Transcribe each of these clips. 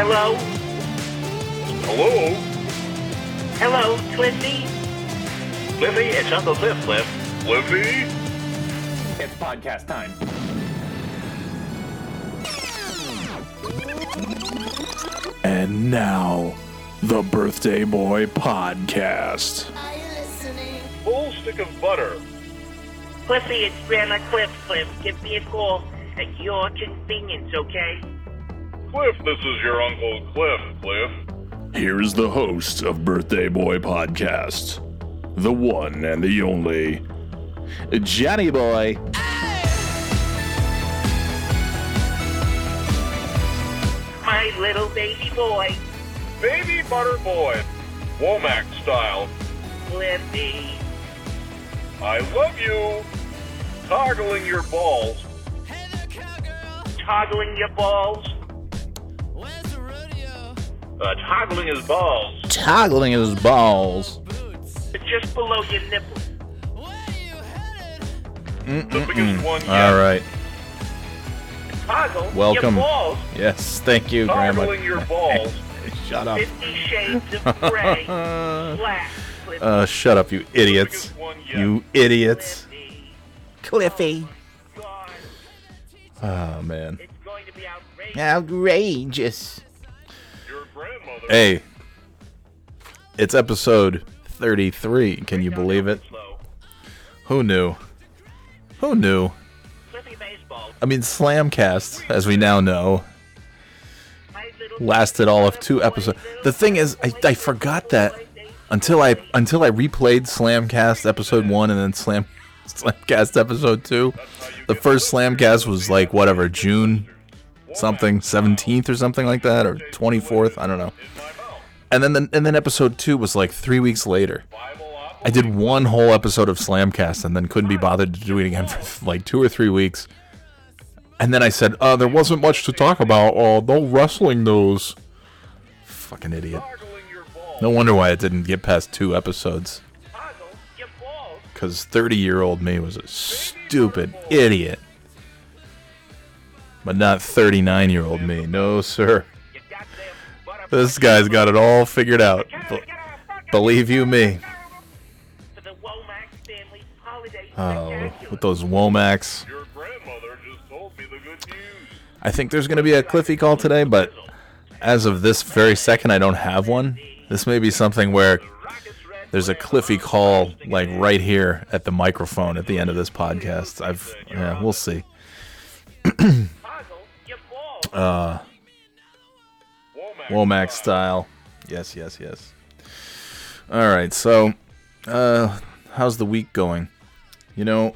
Hello? Hello? Hello, Cliffy? Cliffy, it's Uncle Cliff, Cliff. Cliffy? It's podcast time. And now, the Birthday Boy Podcast. Full stick of butter. Cliffy, it's Grandma Cliff, Cliff. Give me a call at your convenience, okay? Cliff, this is your Uncle Cliff, Cliff. Here's the host of Birthday Boy Podcast, the one and the only Johnny Boy. My little baby boy, Baby Butter Boy. Womack style. Cliffy. I love you. Toggling your balls. Toggling your balls. Uh, toggling his balls. toggling his balls. Just below your nipple. The biggest one yet. All right. Toggle Welcome. your balls. Yes, thank you, Grandma. Toggling your balls. Shut up. Fifty Shades of Grey. Uh, shut up, you idiots. biggest one yet. You idiots. Cliffy. Cliffy. God, Oh, man. it's going to be outrageous. Grandmother. Hey, it's episode 33. Can you believe it? Who knew? Who knew? I mean, Slamcast, as we now know, lasted all of two episodes. The thing is, I, I forgot that until I until I replayed Slamcast episode one and then Slam Slamcast episode two. The first Slamcast was like whatever June something seventeenth or something like that or twenty fourth. I don't know. And then the, and then episode two was like three weeks later. I did one whole episode of Slamcast and then couldn't be bothered to do it again for like two or three weeks. And then I said, uh, there wasn't much to talk about. Oh, no wrestling news. Fucking idiot. Toggling your balls. No wonder why it didn't get past two episodes. toggle your balls. Because 30 year old me was a stupid idiot. But not 39 year old me. No, sir. This guy's got it all figured out. Be- believe you me. Oh, with those news. I think there's going to be a Cliffy call today, but as of this very second, I don't have one. This may be something where there's a Cliffy call, like right here at the microphone at the end of this podcast. I've, yeah, we'll see. Womack, Womack style. Yes, yes, yes. All right, so, uh, how's the week going? You know,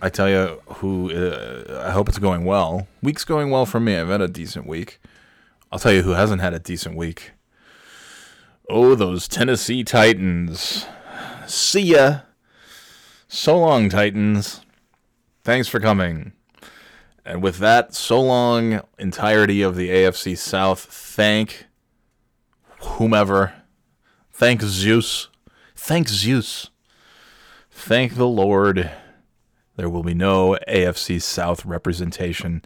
I tell you who, uh, I hope it's going well. Week's going well for me. I've had a decent week. I'll tell you who hasn't had a decent week. Oh, those Tennessee Titans. See ya. So long, Titans. Thanks for coming. And with that, so long, entirety of the AFC South, thank whomever. Thank Zeus. Thank Zeus. Thank the Lord. There will be no AFC South representation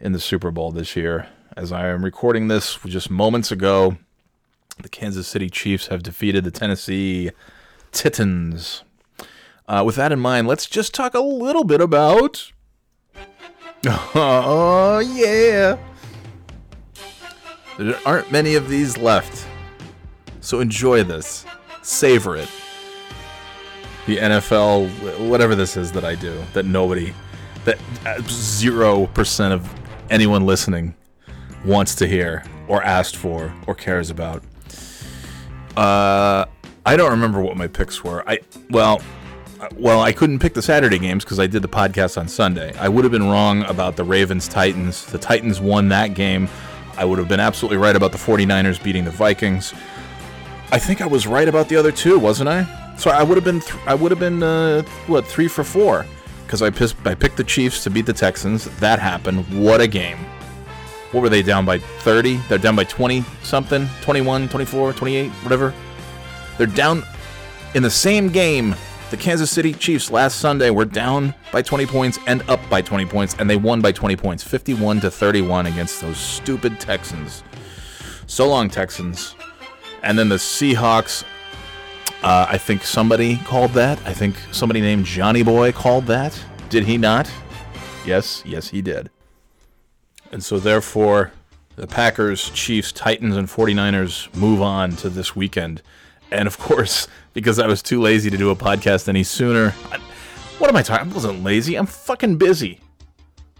in the Super Bowl this year. As I am recording this just moments ago, the Kansas City Chiefs have defeated the Tennessee Titans. Uh, with that in mind, let's just talk a little bit about Oh, yeah. There aren't many of these left. So enjoy this. Savor it. The NFL, whatever this is that I do, that nobody, that uh, 0% of anyone listening wants to hear, or asked for, or cares about. Uh, I don't remember what my picks were. I, well, uh, well, I couldn't pick the Saturday games because I did the podcast on Sunday. I would have been wrong about the Ravens Titans. The Titans won that game. I would have been absolutely right about the 49ers beating the Vikings. I think I was right about the other two, wasn't I? So I would have been th- I would have been uh, what three for four because I pissed, I picked the Chiefs to beat the Texans. That happened. What a game! What were they down by 30? They're down by 20 something, 21, 24, 28, whatever. They're down in the same game The Kansas City Chiefs last Sunday were down by 20 points and up by 20 points, and they won by 20 points, 51 to 31 against those stupid Texans. So long, Texans. And then the Seahawks. Uh, I think somebody called that. I think somebody named Johnny Boy called that. Did he not? Yes, yes, he did. And so, therefore, the Packers, Chiefs, Titans, and 49ers move on to this weekend. And of course, because I was too lazy to do a podcast any sooner, I, what am I talking? I wasn't lazy. I'm fucking busy.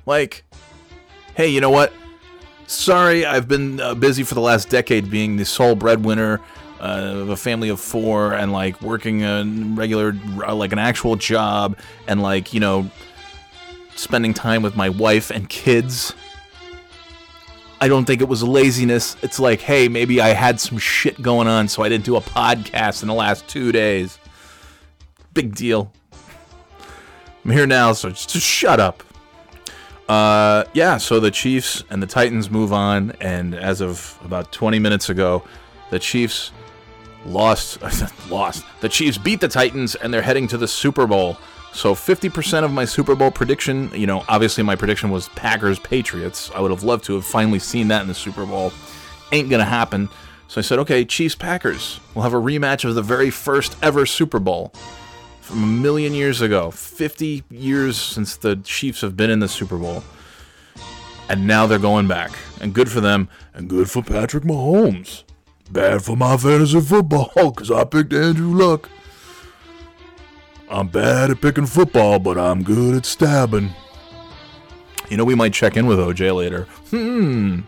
Like, hey, you know what? Sorry, I've been uh, busy for the last decade being the sole breadwinner uh, of a family of four and like working a regular, like an actual job and like, you know, spending time with my wife and kids. I don't think it was laziness. It's like, hey, maybe I had some shit going on, so I didn't do a podcast in the last two days. Big deal. I'm here now, so just, just shut up. Uh, yeah, so the Chiefs and the Titans move on, and as of about 20 minutes ago, the Chiefs lost. lost. The Chiefs beat the Titans, and they're heading to the Super Bowl. So 50% of my Super Bowl prediction, you know, obviously my prediction was Packers Patriots. I would have loved to have finally seen that in the Super Bowl. Ain't gonna happen. So I said, okay, Chiefs Packers. We'll have a rematch of the very first ever Super Bowl from a million years ago. 50 years since the Chiefs have been in the Super Bowl. And now they're going back. And good for them. And good for Patrick Mahomes. Bad for my fantasy football because I picked Andrew Luck. I'm bad at picking football, but I'm good at stabbing. You know, we might check in with OJ later. Hmm.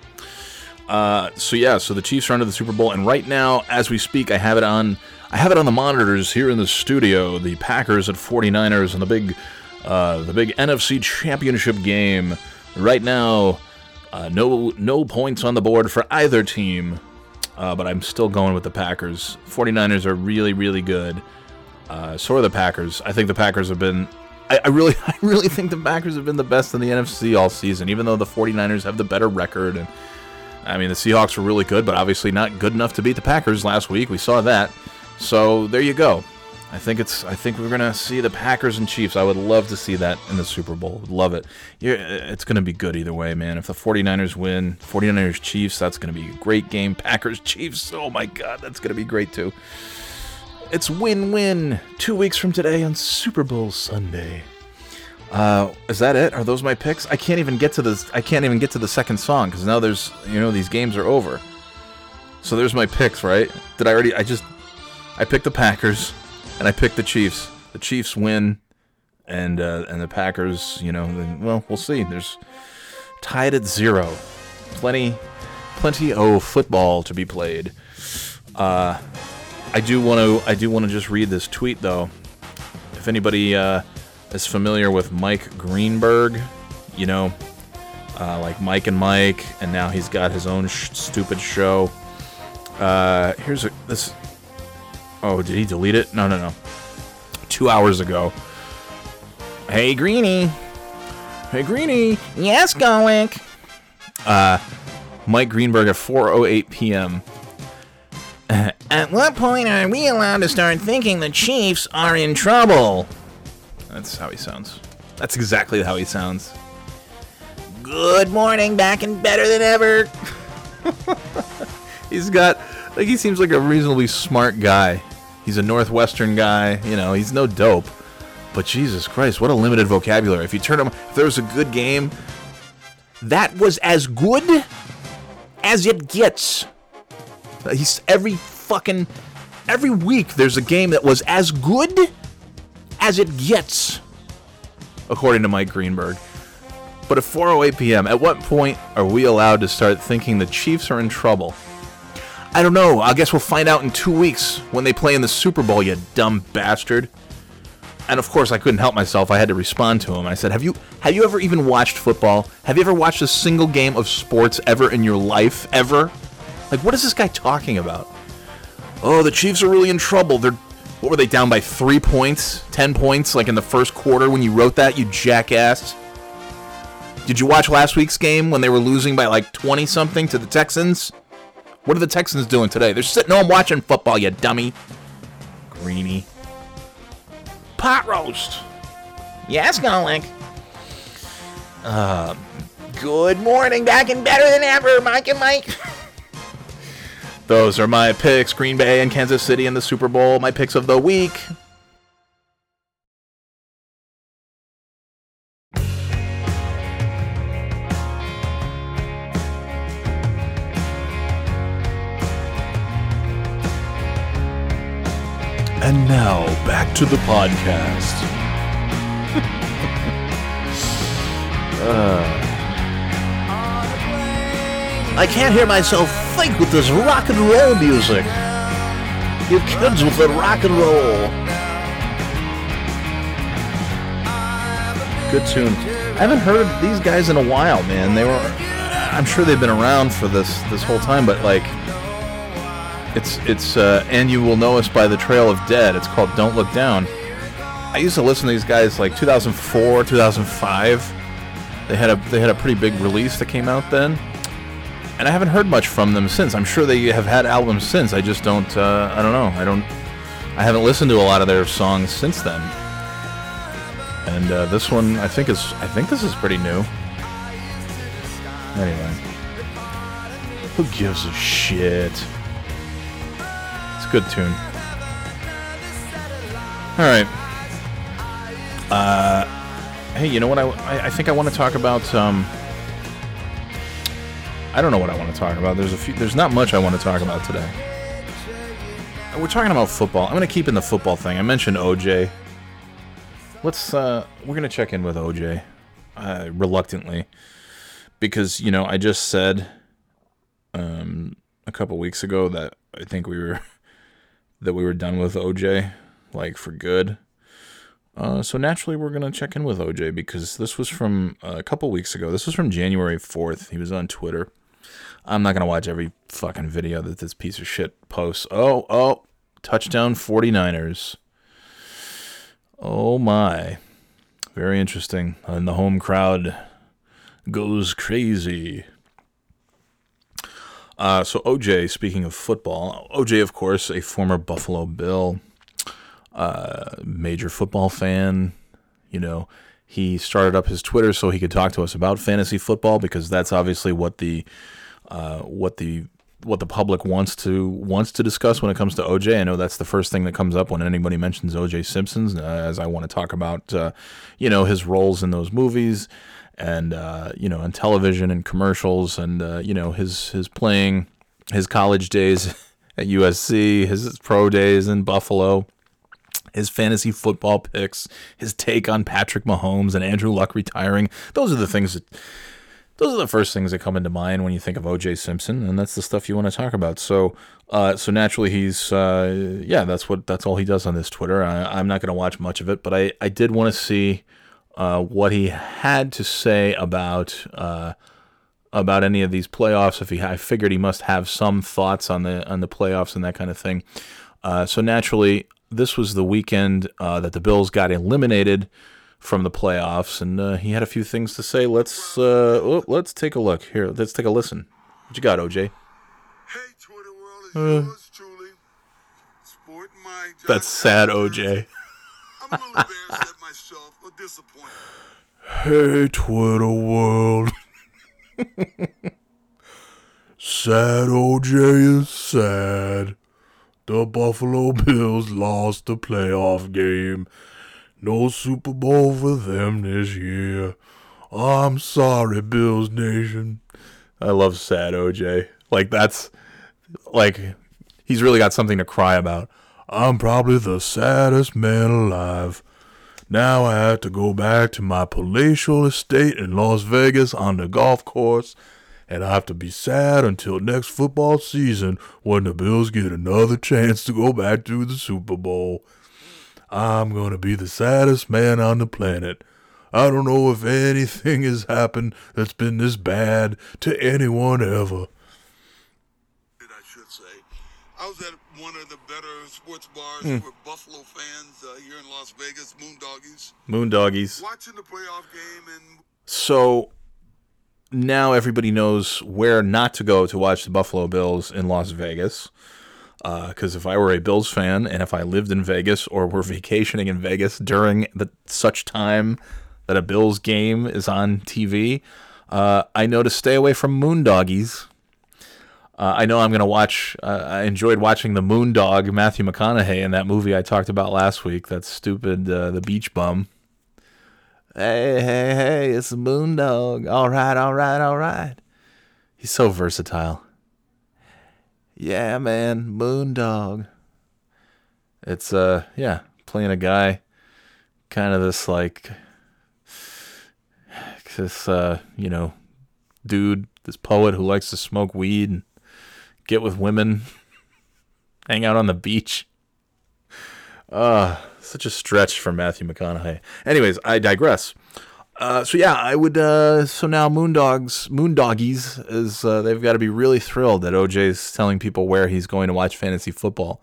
Uh, so yeah, so the Chiefs are under the Super Bowl, and right now, as we speak, I have it on. I have it on the monitors here in the studio. The Packers at 49ers and the big, uh, the big NFC Championship game. Right now, uh, no no points on the board for either team, uh, but I'm still going with the Packers. 49ers are really really good. Uh, so are the Packers. I think the Packers have been. I, I, really, I really think the Packers have been the best in the NFC all season, even though the 49ers have the better record. And I mean, the Seahawks were really good, but obviously not good enough to beat the Packers last week. We saw that. So there you go. I think it's. I think we're gonna see the Packers and Chiefs. I would love to see that in the Super Bowl. Would love it. You're, it's gonna be good either way, man. If the 49ers win, 49ers Chiefs, that's gonna be a great game. Packers Chiefs. Oh my God, that's gonna be great too. It's win-win. Two weeks from today on Super Bowl Sunday. Uh, is that it? Are those my picks? I can't even get to the. I can't even get to the second song because now there's. You know, these games are over. So there's my picks, right? Did I already? I just. I picked the Packers, and I picked the Chiefs. The Chiefs win, and uh, and the Packers. You know, well, we'll see. There's tied at zero. Plenty, plenty of football to be played. Uh, I do want to I do want to just read this tweet though. If anybody uh, is familiar with Mike Greenberg, you know, uh, like Mike and Mike, and now he's got his own sh- stupid show. Uh, here's a this. Oh, did he delete it? No, no, no. Two hours ago. Hey, Greeny. Hey, Greeny. Yes, Goink. Uh, Mike Greenberg at 4:08 p.m. At what point are we allowed to start thinking the Chiefs are in trouble? That's how he sounds. That's exactly how he sounds. Good morning, back and better than ever. he's got, like, he seems like a reasonably smart guy. He's a Northwestern guy, you know, he's no dope. But Jesus Christ, what a limited vocabulary. If you turn him, if there was a good game, that was as good as it gets. He's every fucking every week there's a game that was as good as it gets, according to Mike Greenberg. But at 4:08 p.m., at what point are we allowed to start thinking the Chiefs are in trouble? I don't know. I guess we'll find out in two weeks when they play in the Super Bowl. You dumb bastard. And of course, I couldn't help myself. I had to respond to him. I said, "Have you have you ever even watched football? Have you ever watched a single game of sports ever in your life? Ever? Like, what is this guy talking about? Oh, the Chiefs are really in trouble. They're what were they down by three points, ten points, like in the first quarter when you wrote that, you jackass. Did you watch last week's game when they were losing by like twenty something to the Texans? What are the Texans doing today? They're sitting home watching football, you dummy. Greeny. pot roast. Yes, Golic. Uh, good morning, back and better than ever, Mike and Mike. Those are my picks Green Bay and Kansas City in the Super Bowl. My picks of the week. And now back to the podcast. Uh. I can't hear myself think with this rock and roll music. You kids with the rock and roll. Good tune. I haven't heard these guys in a while, man. They were I'm sure they've been around for this this whole time, but like it's it's uh, and you will know us by the trail of dead. It's called Don't Look Down. I used to listen to these guys like 2004, 2005. They had a they had a pretty big release that came out then, and I haven't heard much from them since. I'm sure they have had albums since. I just don't. Uh, I don't know. I don't. I haven't listened to a lot of their songs since then. And uh, this one, I think is. I think this is pretty new. Anyway, who gives a shit? It's a good tune. All right. Uh, hey, you know what? I, I, I think I want to talk about. Um, I don't know what I want to talk about. There's a few. There's not much I want to talk about today. We're talking about football. I'm gonna keep in the football thing. I mentioned OJ. Let's. Uh, we're gonna check in with OJ, uh, reluctantly, because you know I just said, um, a couple weeks ago that I think we were that we were done with OJ, like for good. Uh, so naturally, we're gonna check in with OJ because this was from uh, a couple weeks ago. This was from January fourth. He was on Twitter. I'm not gonna watch every fucking video that this piece of shit posts. Oh, oh, touchdown 49ers. Oh my, very interesting. And the home crowd goes crazy. Uh, so OJ, speaking of football, OJ, of course, a former Buffalo Bill, uh, major football fan. You know, he started up his Twitter so he could talk to us about fantasy football because that's obviously what the uh, what the what the public wants to wants to discuss when it comes to OJ. I know that's the first thing that comes up when anybody mentions OJ Simpson's, uh, as I want to talk about, uh, you know, his roles in those movies and uh, you know, on television and commercials, and uh, you know, his his playing, his college days at USC, his pro days in Buffalo. His fantasy football picks, his take on Patrick Mahomes and Andrew Luck retiring. Those are the things that those are the first things that come into mind when you think of OJ Simpson, and that's the stuff you want to talk about. So, uh, so naturally, he's uh, yeah, that's what that's all he does on this Twitter. I, I'm not going to watch much of it, but I I did want to see uh, what he had to say about uh, about any of these playoffs. If he, I figured he must have some thoughts on the on the playoffs and that kind of thing. Uh, so naturally, this was the weekend uh, that the Bills got eliminated from the playoffs, and uh, he had a few things to say. Let's uh, oh, let's take a look here. Let's take a listen. What you got, OJ? Hey, Twitter world, is yours truly. Sporting my That's sad, OJ. I'm a little embarrassed at myself, or disappointed. Hey, Twitter world. sad OJ is sad. The Buffalo Bills lost the playoff game. No Super Bowl for them this year. I'm sorry, Bills Nation. I love sad OJ. Like, that's like, he's really got something to cry about. I'm probably the saddest man alive. Now I have to go back to my palatial estate in Las Vegas on the golf course, and I have to be sad until next football season when the Bills get another chance to go back to the Super Bowl. I'm going to be the saddest man on the planet. I don't know if anything has happened that's been this bad to anyone ever. I should say. I was at one of the better sports bars Hmm. for Buffalo fans uh, here in Las Vegas, Moondoggies, Moondoggies. watching the playoff game and So now everybody knows where not to go to watch the Buffalo Bills in Las Vegas. Because if I were a Bills fan and if I lived in Vegas or were vacationing in Vegas during the such time that a Bills game is on TV, uh, I know to stay away from moondoggies. Uh, I know I'm going to watch. Uh, I enjoyed watching the Moondog Matthew McConaughey in that movie I talked about last week. That stupid uh, the beach bum. Hey hey hey! It's the Moondog. All right, all right, all right. He's so versatile. Yeah, man, Moondog. It's uh, yeah, playing a guy, kind of this like this uh, you know, dude, this poet who likes to smoke weed and get with women, hang out on the beach. Uh, such a stretch for Matthew McConaughey. Anyways, I digress. Uh, so yeah, I would. Uh, so now Moondogs, Moondoggies is uh, they've got to be really thrilled that OJ's telling people where he's going to watch fantasy football.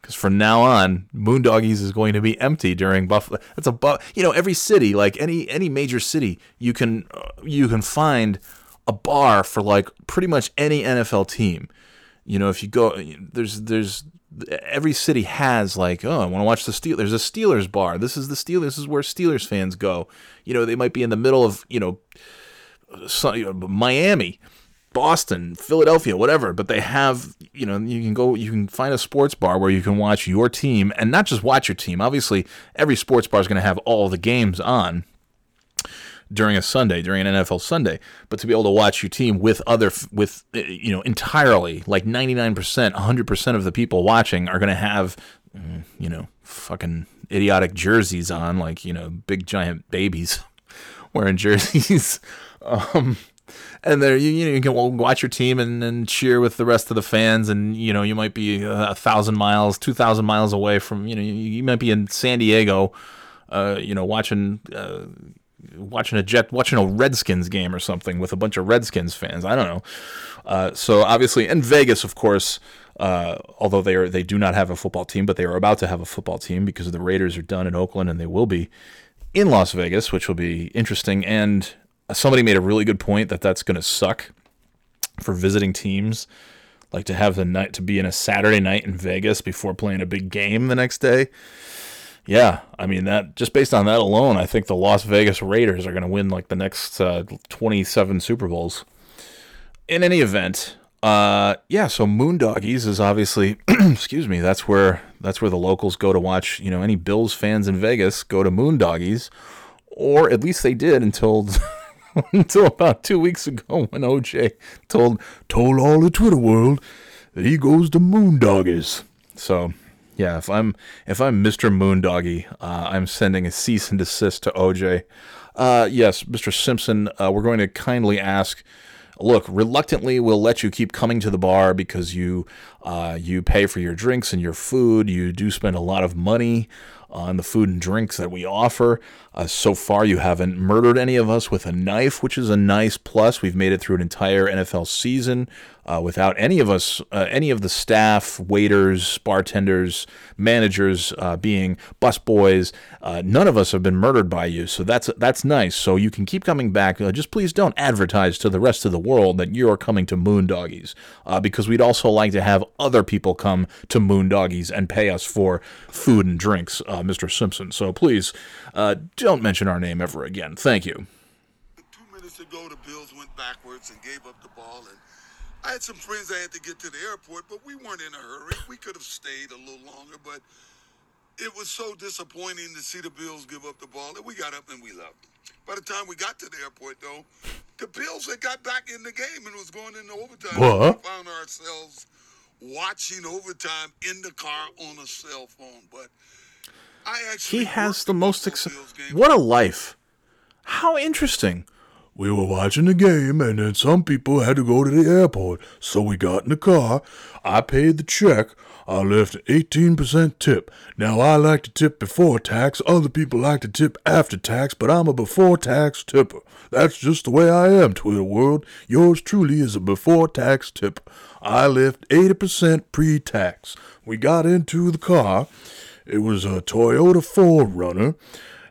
Because from now on, Moondoggies is going to be empty during Buffalo. That's a bu- you know every city, like any any major city, you can uh, you can find a bar for like pretty much any NFL team. You know, if you go, there's there's every city has like, oh, I want to watch the Steelers. There's a Steelers bar. This is the Steelers. This is where Steelers fans go. You know, they might be in the middle of you know, some, you know, Miami, Boston, Philadelphia, whatever. But they have, you know, you can go, you can find a sports bar where you can watch your team, and not just watch your team. Obviously, every sports bar is going to have all the games on during a Sunday, during an NFL Sunday, but to be able to watch your team with other, with, uh, you know, entirely, like 99%, 100% of the people watching are going to have, mm, you know, fucking idiotic jerseys on, like, you know, big giant babies wearing jerseys. um, and there, you, you know, you can watch your team and, and cheer with the rest of the fans. And, you know, you might be a thousand miles, 2,000 miles away from, you know, you, you might be in San Diego, uh, you know, watching, uh, watching a jet watching a redskins game or something with a bunch of redskins fans. I don't know. Uh, so obviously in vegas of course uh, although they are they do not have a football team but they are about to have a football team because the raiders are done in oakland and they will be in las vegas which will be interesting. And somebody made a really good point that that's going to suck for visiting teams like to have the night to be in a saturday night in vegas before playing a big game the next day yeah, I mean that just based on that alone, I think the Las Vegas Raiders are going to win like the next uh, 27 Super Bowls. In any event, uh, yeah, so Moondoggies is obviously, excuse me, that's where that's where the locals go to watch. You know, any Bills fans in Vegas go to Moondoggies, or at least they did until until about two weeks ago when OJ told told all the Twitter world that he goes to Moondoggies. So yeah, if I'm if I'm Mr. Moondoggy, uh, I'm sending a cease and desist to OJ. Uh, yes, Mr. Simpson, uh, we're going to kindly ask. Look, reluctantly, we'll let you keep coming to the bar because you uh, you pay for your drinks and your food. You do spend a lot of money on the food and drinks that we offer. Uh, so far, you haven't murdered any of us with a knife, which is a nice plus. We've made it through an entire NFL season uh, without any of us, uh, any of the staff, waiters, bartenders, managers uh, being busboys. Uh, none of us have been murdered by you, so that's that's nice. So you can keep coming back. Uh, just please don't advertise to the rest of the world that you are coming to Moondoggies, because we'd also like to have other people come to Moondoggies and pay us for food and drinks, Uh, Mr. Simpson. So please uh, don't mention our name ever again. Thank you. Two minutes ago, the Bills went backwards and gave up the ball. And I had some friends I had to get to the airport, but we weren't in a hurry. We could have stayed a little longer, but it was so disappointing to see the Bills give up the ball that we got up and we left. By the time we got to the airport, though, the Bills had got back in the game and was going into overtime. What? We found ourselves watching overtime in the car on a cell phone, but He has the most. Ex- what a life! How interesting. We were watching the game, and then some people had to go to the airport. So we got in the car. I paid the check. I left an 18% tip. Now, I like to tip before tax. Other people like to tip after tax, but I'm a before tax tipper. That's just the way I am, Twitter world. Yours truly is a before tax tipper. I left 80% pre tax. We got into the car. It was a Toyota 4Runner.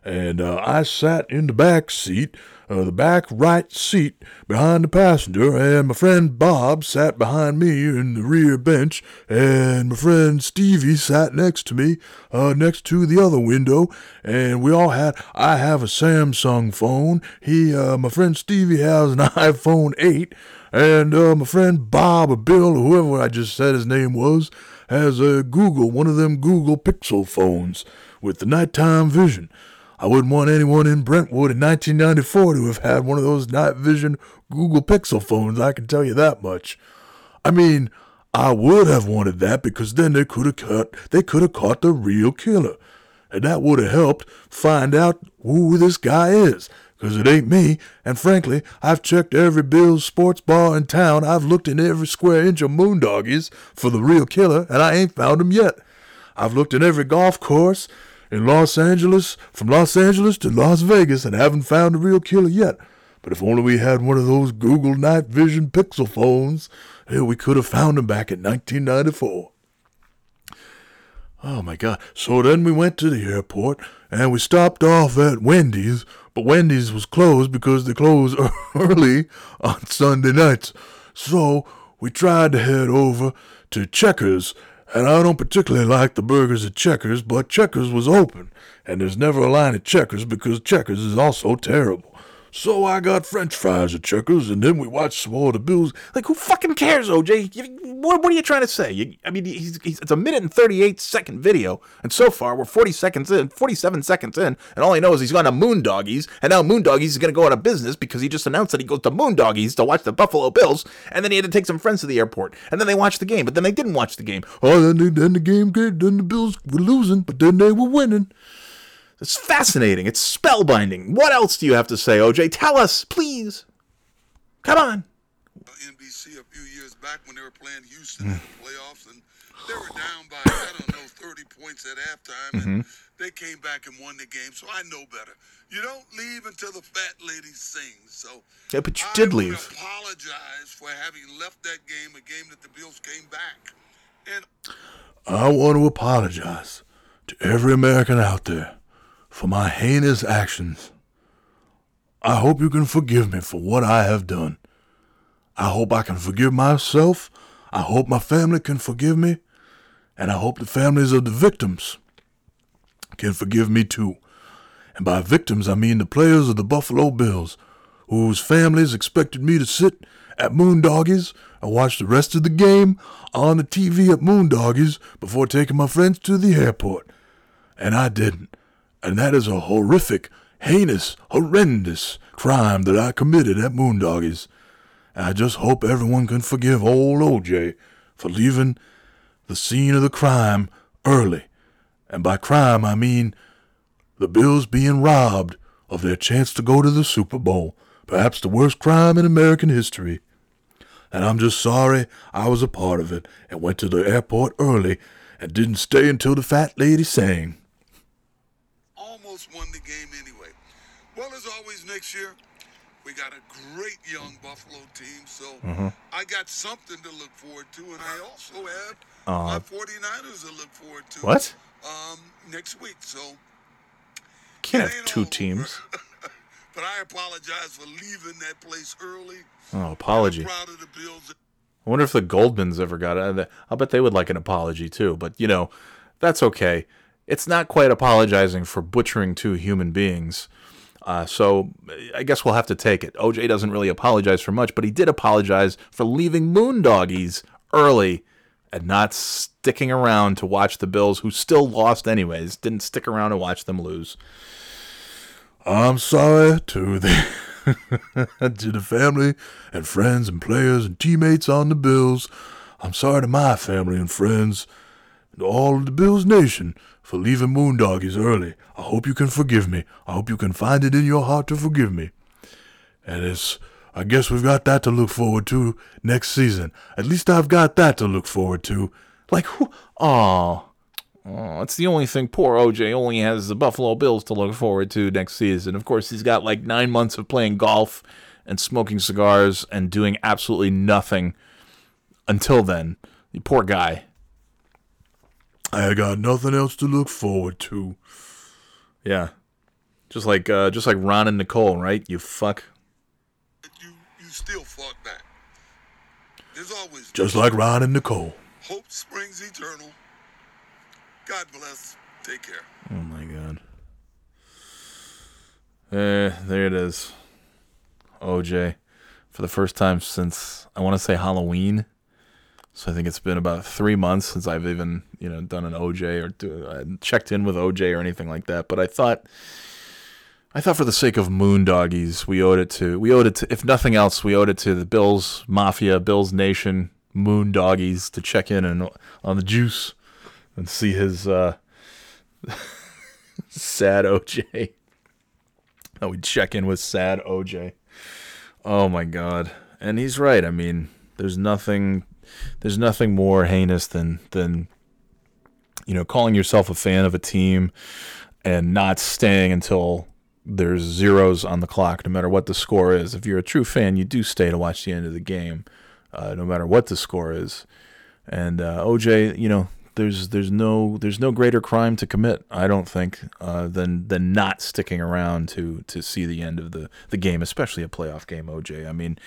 and uh, I sat in the back seat, uh, the back right seat behind the passenger, and my friend Bob sat behind me in the rear bench, and my friend Stevie sat next to me, uh, next to the other window, and we all had. I have a Samsung phone. He, uh, my friend Stevie has an iPhone 8, and uh, my friend Bob or Bill or whoever I just said his name was has a Google, one of them Google Pixel phones with the nighttime vision. I wouldn't want anyone in Brentwood in 1994 to have had one of those night vision Google Pixel phones, I can tell you that much. I mean, I would have wanted that because then they could have caught they could have caught the real killer. And that would have helped find out who this guy is. Cause it ain't me, and frankly, I've checked every Bill's sports bar in town. I've looked in every square inch of Moondoggies for the real killer, and I ain't found him yet. I've looked in every golf course in Los Angeles, from Los Angeles to Las Vegas, and haven't found the real killer yet. But if only we had one of those Google Night Vision Pixel phones, eh, we could have found him back in 1994. Oh my God. So then we went to the airport and we stopped off at Wendy's, but Wendy's was closed because they close early on Sunday nights. So we tried to head over to Checkers, and I don't particularly like the burgers at Checkers, but Checkers was open, and there's never a line at Checkers because Checkers is also terrible. So I got French fries at Checkers, and then we watched some more of the Bills. Like, who fucking cares, OJ? What, what are you trying to say? You, I mean, he's, he's, it's a minute and 38 second video, and so far we're 40 seconds in, 47 seconds in, and all I know is he's gone to Moondoggies, and now Moondoggies is going to go out of business because he just announced that he goes to Moondoggies to watch the Buffalo Bills, and then he had to take some friends to the airport, and then they watched the game, but then they didn't watch the game. Oh, then, the- then the game, came, then the Bills were losing, but then they were winning. It's fascinating. It's spellbinding. What else do you have to say, OJ? Tell us, please. Come on. NBC a few years back when they were playing Houston in the hmm. playoffs, and they were down by I don't know 30 points at halftime, and mm-hmm. they came back and won the game. So I know better. You don't leave until the fat lady sings. So Yeah, but you I did leave. Apologize for having left that game, a game that the Bills came back, and I want to apologize to every American out there for my heinous actions. I hope you can forgive me for what I have done. I hope I can forgive myself. I hope my family can forgive me. And I hope the families of the victims can forgive me too. And by victims, I mean the players of the Buffalo Bills, whose families expected me to sit at Moondoggies and watch the rest of the game on the TV at Moondoggies before taking my friends to the airport. And I didn't. And that is a horrific, heinous, horrendous crime that I committed at Moondoggies. I just hope everyone can forgive old OJ for leaving the scene of the crime early. And by crime, I mean the Bills being robbed of their chance to go to the Super Bowl, perhaps the worst crime in American history. And I'm just sorry I was a part of it and went to the airport early and didn't stay until the fat lady sang. Almost won the game anyway. Well, as always, next year, we got a great young Buffalo team, so I got something to look forward to, and I also have my 49ers to look forward to. What? Um, next week, so. Can't have two teams. but I apologize for leaving that place early. Oh, apology. I'm proud of the Bills. I wonder if the Goldmans ever got it. I'll bet they would like an apology too. But you know, that's okay. It's not quite apologizing for butchering two human beings. Uh, so I guess we'll have to take it. OJ doesn't really apologize for much, but he did apologize for leaving Moondoggies early and not sticking around to watch the Bills, who still lost anyways. Didn't stick around to watch them lose. I'm sorry to the to the family and friends and players and teammates on the Bills. I'm sorry to my family and friends and all of the Bills Nation for leaving Moondoggies early. I hope you can forgive me. I hope you can find it in your heart to forgive me. And it's I guess we've got that to look forward to next season. At least I've got that to look forward to. Like who? Aw. Oh, that's the only thing poor OJ only has the Buffalo Bills to look forward to next season. Of course, he's got like nine months of playing golf and smoking cigars and doing absolutely nothing until then. The poor guy. I got nothing else to look forward to. Yeah. Just like uh, just like Ron and Nicole, right? You fuck. You you still fought back. There's always Just like Ron and Nicole. hope springs eternal. God bless. Take care. Oh my god. Eh, there it is. OJ. For the first time since I want to say Halloween. So I think it's been about three months since I've even, you know, done an OJ or do, uh, checked in with OJ or anything like that. But I thought, I thought for the sake of Moon Doggies, we owed it to, we owed it to, if nothing else, we owed it to the Bills Mafia, Bills Nation, Moon Doggies to check in and on the juice and see his uh, sad OJ. That we check in with sad OJ. Oh my god. And he's right. I mean, there's nothing there's nothing more heinous than than you know, calling yourself a fan of a team and not staying until there's zeros on the clock, no matter what the score is. If you're a true fan, you do stay to watch the end of the game, uh, no matter what the score is. And uh, OJ, you know, there's there's no there's no greater crime to commit, I don't think, uh, than than not sticking around to to see the end of the the game, especially a playoff game. OJ, I mean,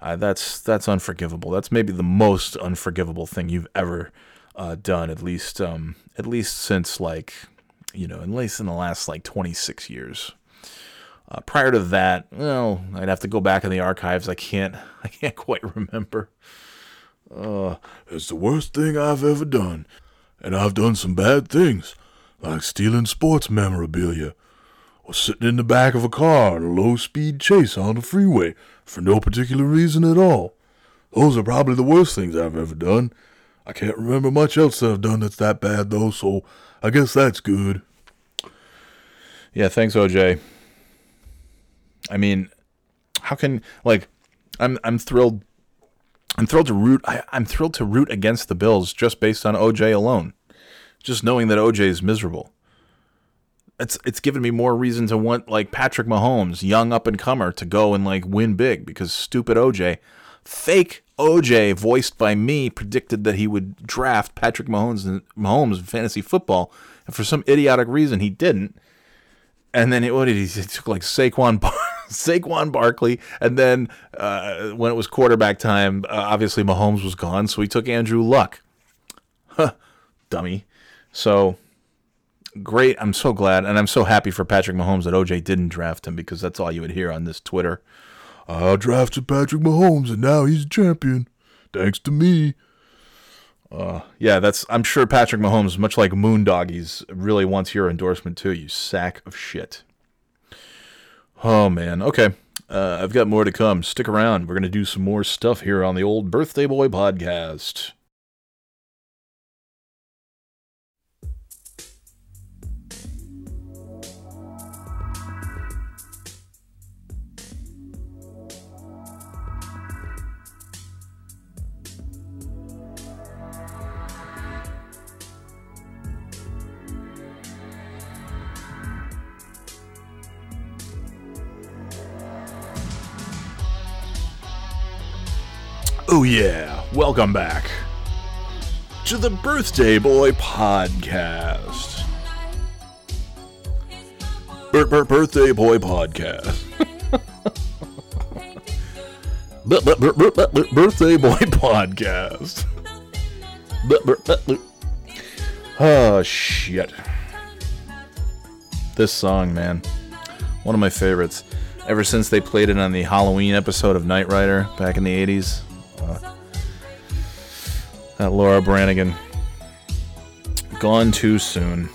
uh, that's that's unforgivable. That's maybe the most unforgivable thing you've ever uh, done, at least um, at least since like you know, at least in the last like 26 years. Uh, prior to that, well, I'd have to go back in the archives. I can't I can't quite remember. Uh, it's the worst thing I've ever done. And I've done some bad things, like stealing sports memorabilia, or sitting in the back of a car in a low speed chase on the freeway for no particular reason at all. Those are probably the worst things I've ever done. I can't remember much else that I've done that's that bad, though, so I guess that's good. Yeah, thanks, OJ. I mean, how can like I'm I'm thrilled I'm thrilled to root I, I'm thrilled to root against the Bills just based on OJ alone. Just knowing that OJ is miserable. It's it's given me more reason to want like Patrick Mahomes, young up and comer, to go and like win big because stupid OJ, fake OJ, voiced by me, predicted that he would draft Patrick Mahomes in Mahomes in fantasy football, and for some idiotic reason he didn't. And then it, what did he? He took like Saquon Saquon Barkley, and then uh, when it was quarterback time, uh, obviously Mahomes was gone, so he took Andrew Luck. Huh, dummy. So great. I'm so glad, and I'm so happy for Patrick Mahomes that OJ didn't draft him because that's all you would hear on this Twitter. I drafted Patrick Mahomes, and now he's a champion. Thanks to me. Uh, Yeah, that's. I'm sure Patrick Mahomes, much like Moondoggies, really wants your endorsement too. You sack of shit. Oh man. Okay. Uh, I've got more to come. Stick around. We're gonna do some more stuff here on the old Birthday Boy podcast. Oh, yeah. Welcome back to the Birthday Boy podcast. Bir- bir- Birthday Boy podcast. Bir- bir- bir- bir- bir- bir- Birthday Boy podcast. Oh, shit. This song, man. One of my favorites. Ever since they played it on the Halloween episode of Knight Rider back in the 80s. That Laura Branigan. Gone too soon.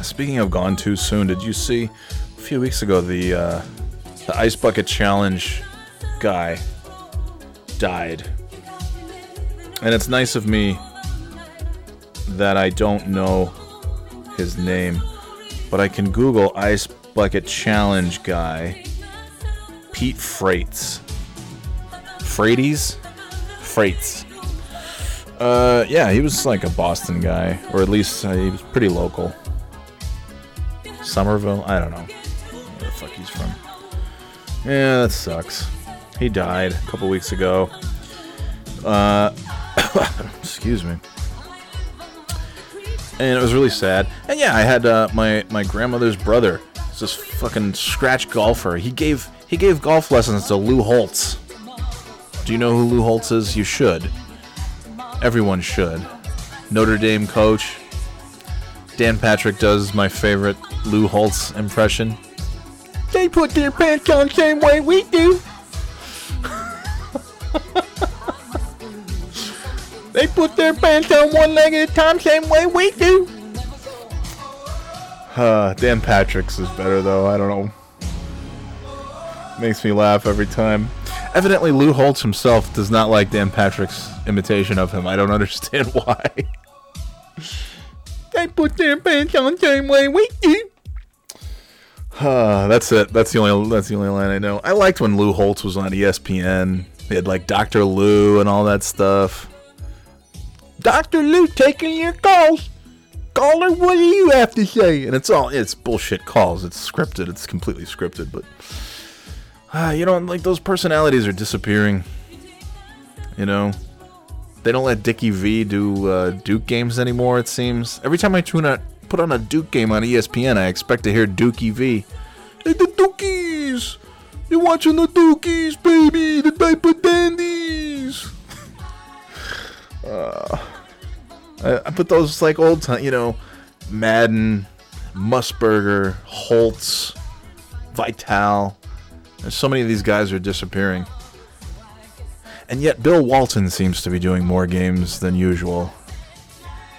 Speaking of gone too soon, did you see a few weeks ago the uh, the ice bucket challenge guy died? And it's nice of me that I don't know his name, but I can Google ice bucket challenge guy Pete Frates. Freighties? Freights. Uh, yeah, he was like a Boston guy, or at least uh, he was pretty local. Somerville? I don't know where the fuck he's from. Yeah, that sucks. He died a couple weeks ago. Uh, excuse me. and it was really sad. And yeah, I had uh, my my grandmother's brother. This fucking scratch golfer. He gave he gave golf lessons to Lou Holtz. Do you know who Lou Holtz is? You should. Everyone should. Notre Dame coach. Dan Patrick does my favorite Lou Holtz impression. They put their pants on same way we do. they put their pants on one leg at a time, same way we do. Uh, Dan Patrick's is better though. I don't know. Makes me laugh every time. Evidently, Lou Holtz himself does not like Dan Patrick's imitation of him. I don't understand why. they put their pants on same way we do. Uh, that's it. That's the only. That's the only line I know. I liked when Lou Holtz was on ESPN. They had like Dr. Lou and all that stuff. Dr. Lou taking your calls. Caller, what do you have to say? And it's all it's bullshit calls. It's scripted. It's completely scripted. But uh, you know, like those personalities are disappearing. You know, they don't let Dickie V do uh, Duke games anymore. It seems every time I tune out, put on a Duke game on ESPN, I expect to hear Dookie V. Hey, the Dookies! You're watching the Dookies, baby! The diaper dandies! uh, I, I put those like old time, you know, Madden, Musburger, Holtz, Vitale. There's so many of these guys are disappearing. And yet Bill Walton seems to be doing more games than usual.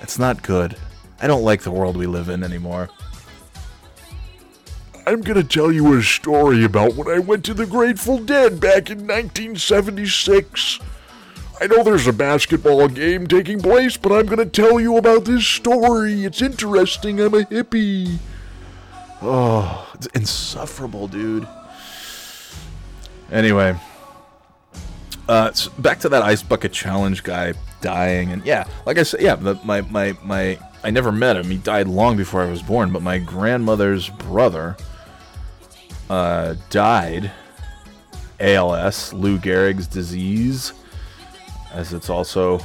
It's not good. I don't like the world we live in anymore. I'm gonna tell you a story about when I went to the Grateful Dead back in 1976. I know there's a basketball game taking place, but I'm gonna tell you about this story. It's interesting. I'm a hippie. Oh, it's insufferable, dude. Anyway, uh, so back to that ice bucket challenge guy dying, and yeah, like I said, yeah, the, my my my, I never met him. He died long before I was born, but my grandmother's brother, uh, died. ALS, Lou Gehrig's disease, as it's also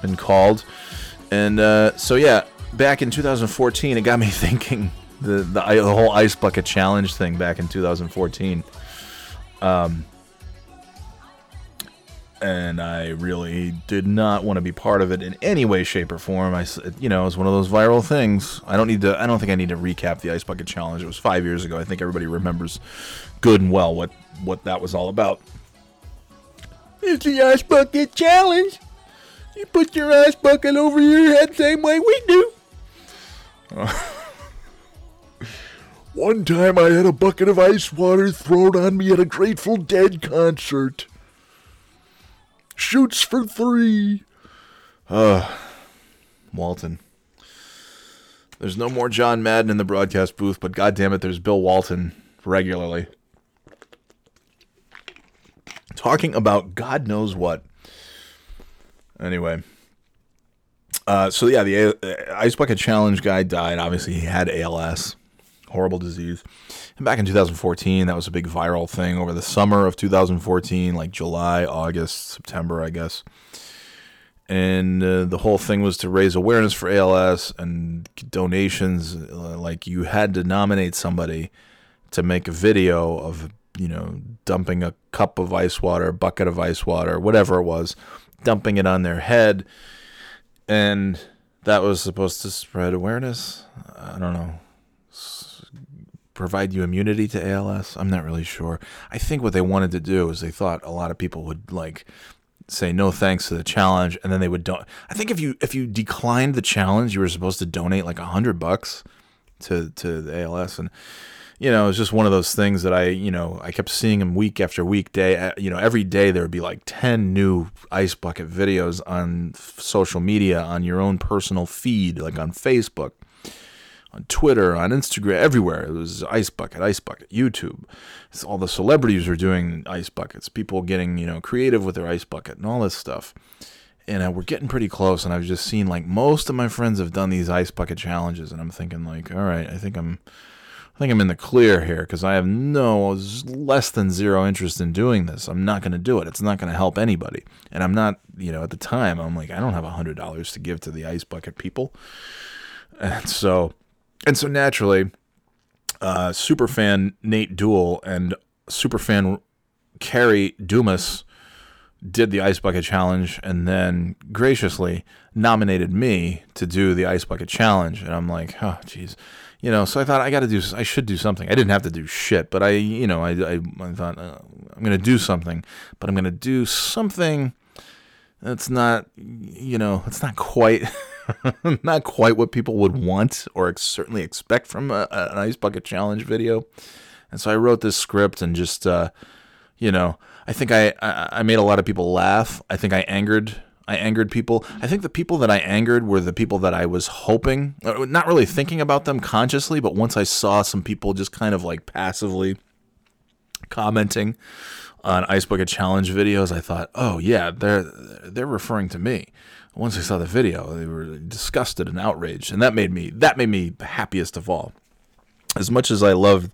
been called, and uh, so yeah, back in 2014, it got me thinking the the, the whole ice bucket challenge thing back in 2014. Um, and I really did not want to be part of it in any way, shape, or form. I, you know, it was one of those viral things. I don't need to. I don't think I need to recap the ice bucket challenge. It was five years ago. I think everybody remembers good and well what what that was all about. It's the ice bucket challenge. You put your ice bucket over your head same way we do. One time I had a bucket of ice water thrown on me at a Grateful Dead concert. Shoots for three. Uh, Walton. There's no more John Madden in the broadcast booth, but goddamn it, there's Bill Walton regularly. Talking about God knows what. Anyway. Uh, so yeah, the uh, Ice Bucket Challenge guy died. Obviously, he had ALS, horrible disease. And back in 2014, that was a big viral thing over the summer of 2014, like July, August, September, I guess and uh, the whole thing was to raise awareness for ALS and donations. uh, Like you had to nominate somebody to make a video of you know dumping a cup of ice water, bucket of ice water, whatever it was, dumping it on their head, and that was supposed to spread awareness. I don't know. Provide you immunity to ALS. I'm not really sure. I think what they wanted to do is they thought a lot of people would like say no thanks to the challenge and then they would don't i think if you if you declined the challenge you were supposed to donate like a hundred bucks to to the als and you know it's just one of those things that i you know i kept seeing them week after week day uh, you know every day there would be like 10 new ice bucket videos on social media on your own personal feed like on facebook on Twitter, on Instagram, everywhere. It was Ice Bucket, Ice Bucket, YouTube. It's all the celebrities are doing ice buckets. People getting you know creative with their ice bucket and all this stuff. And uh, we're getting pretty close. And I've just seen like most of my friends have done these ice bucket challenges, and I'm thinking like, all right, I think I'm, I think I'm in the clear here because I have no less than zero interest in doing this. I'm not going to do it. It's not going to help anybody. And I'm not, you know, at the time, I'm like, I don't have a hundred dollars to give to the ice bucket people. And so, and so naturally, uh, superfan Nate Duell and superfan Carrie Dumas did the ice bucket challenge and then graciously nominated me to do the ice bucket challenge. And i'm like oh jeez you know so i thought i got to do i should do something. I didn't have to do shit but i you know i, I, I thought uh, i'm going to do something. But i'm going to do something that's not you know it's not quite not quite what people would want or ex- certainly expect from a, an ice bucket challenge video and so i wrote this script and just uh, you know I think I, I I made a lot of people laugh. I think I angered I angered people. I think the people that I angered were the people that I was hoping, uh, not really thinking about them consciously, but once I saw some people just kind of like passively commenting on Ice Bucket Challenge videos, I thought, oh yeah, they're they're referring to me. Once I saw the video, they were disgusted and outraged, and that made me that made me happiest of all. As much as I loved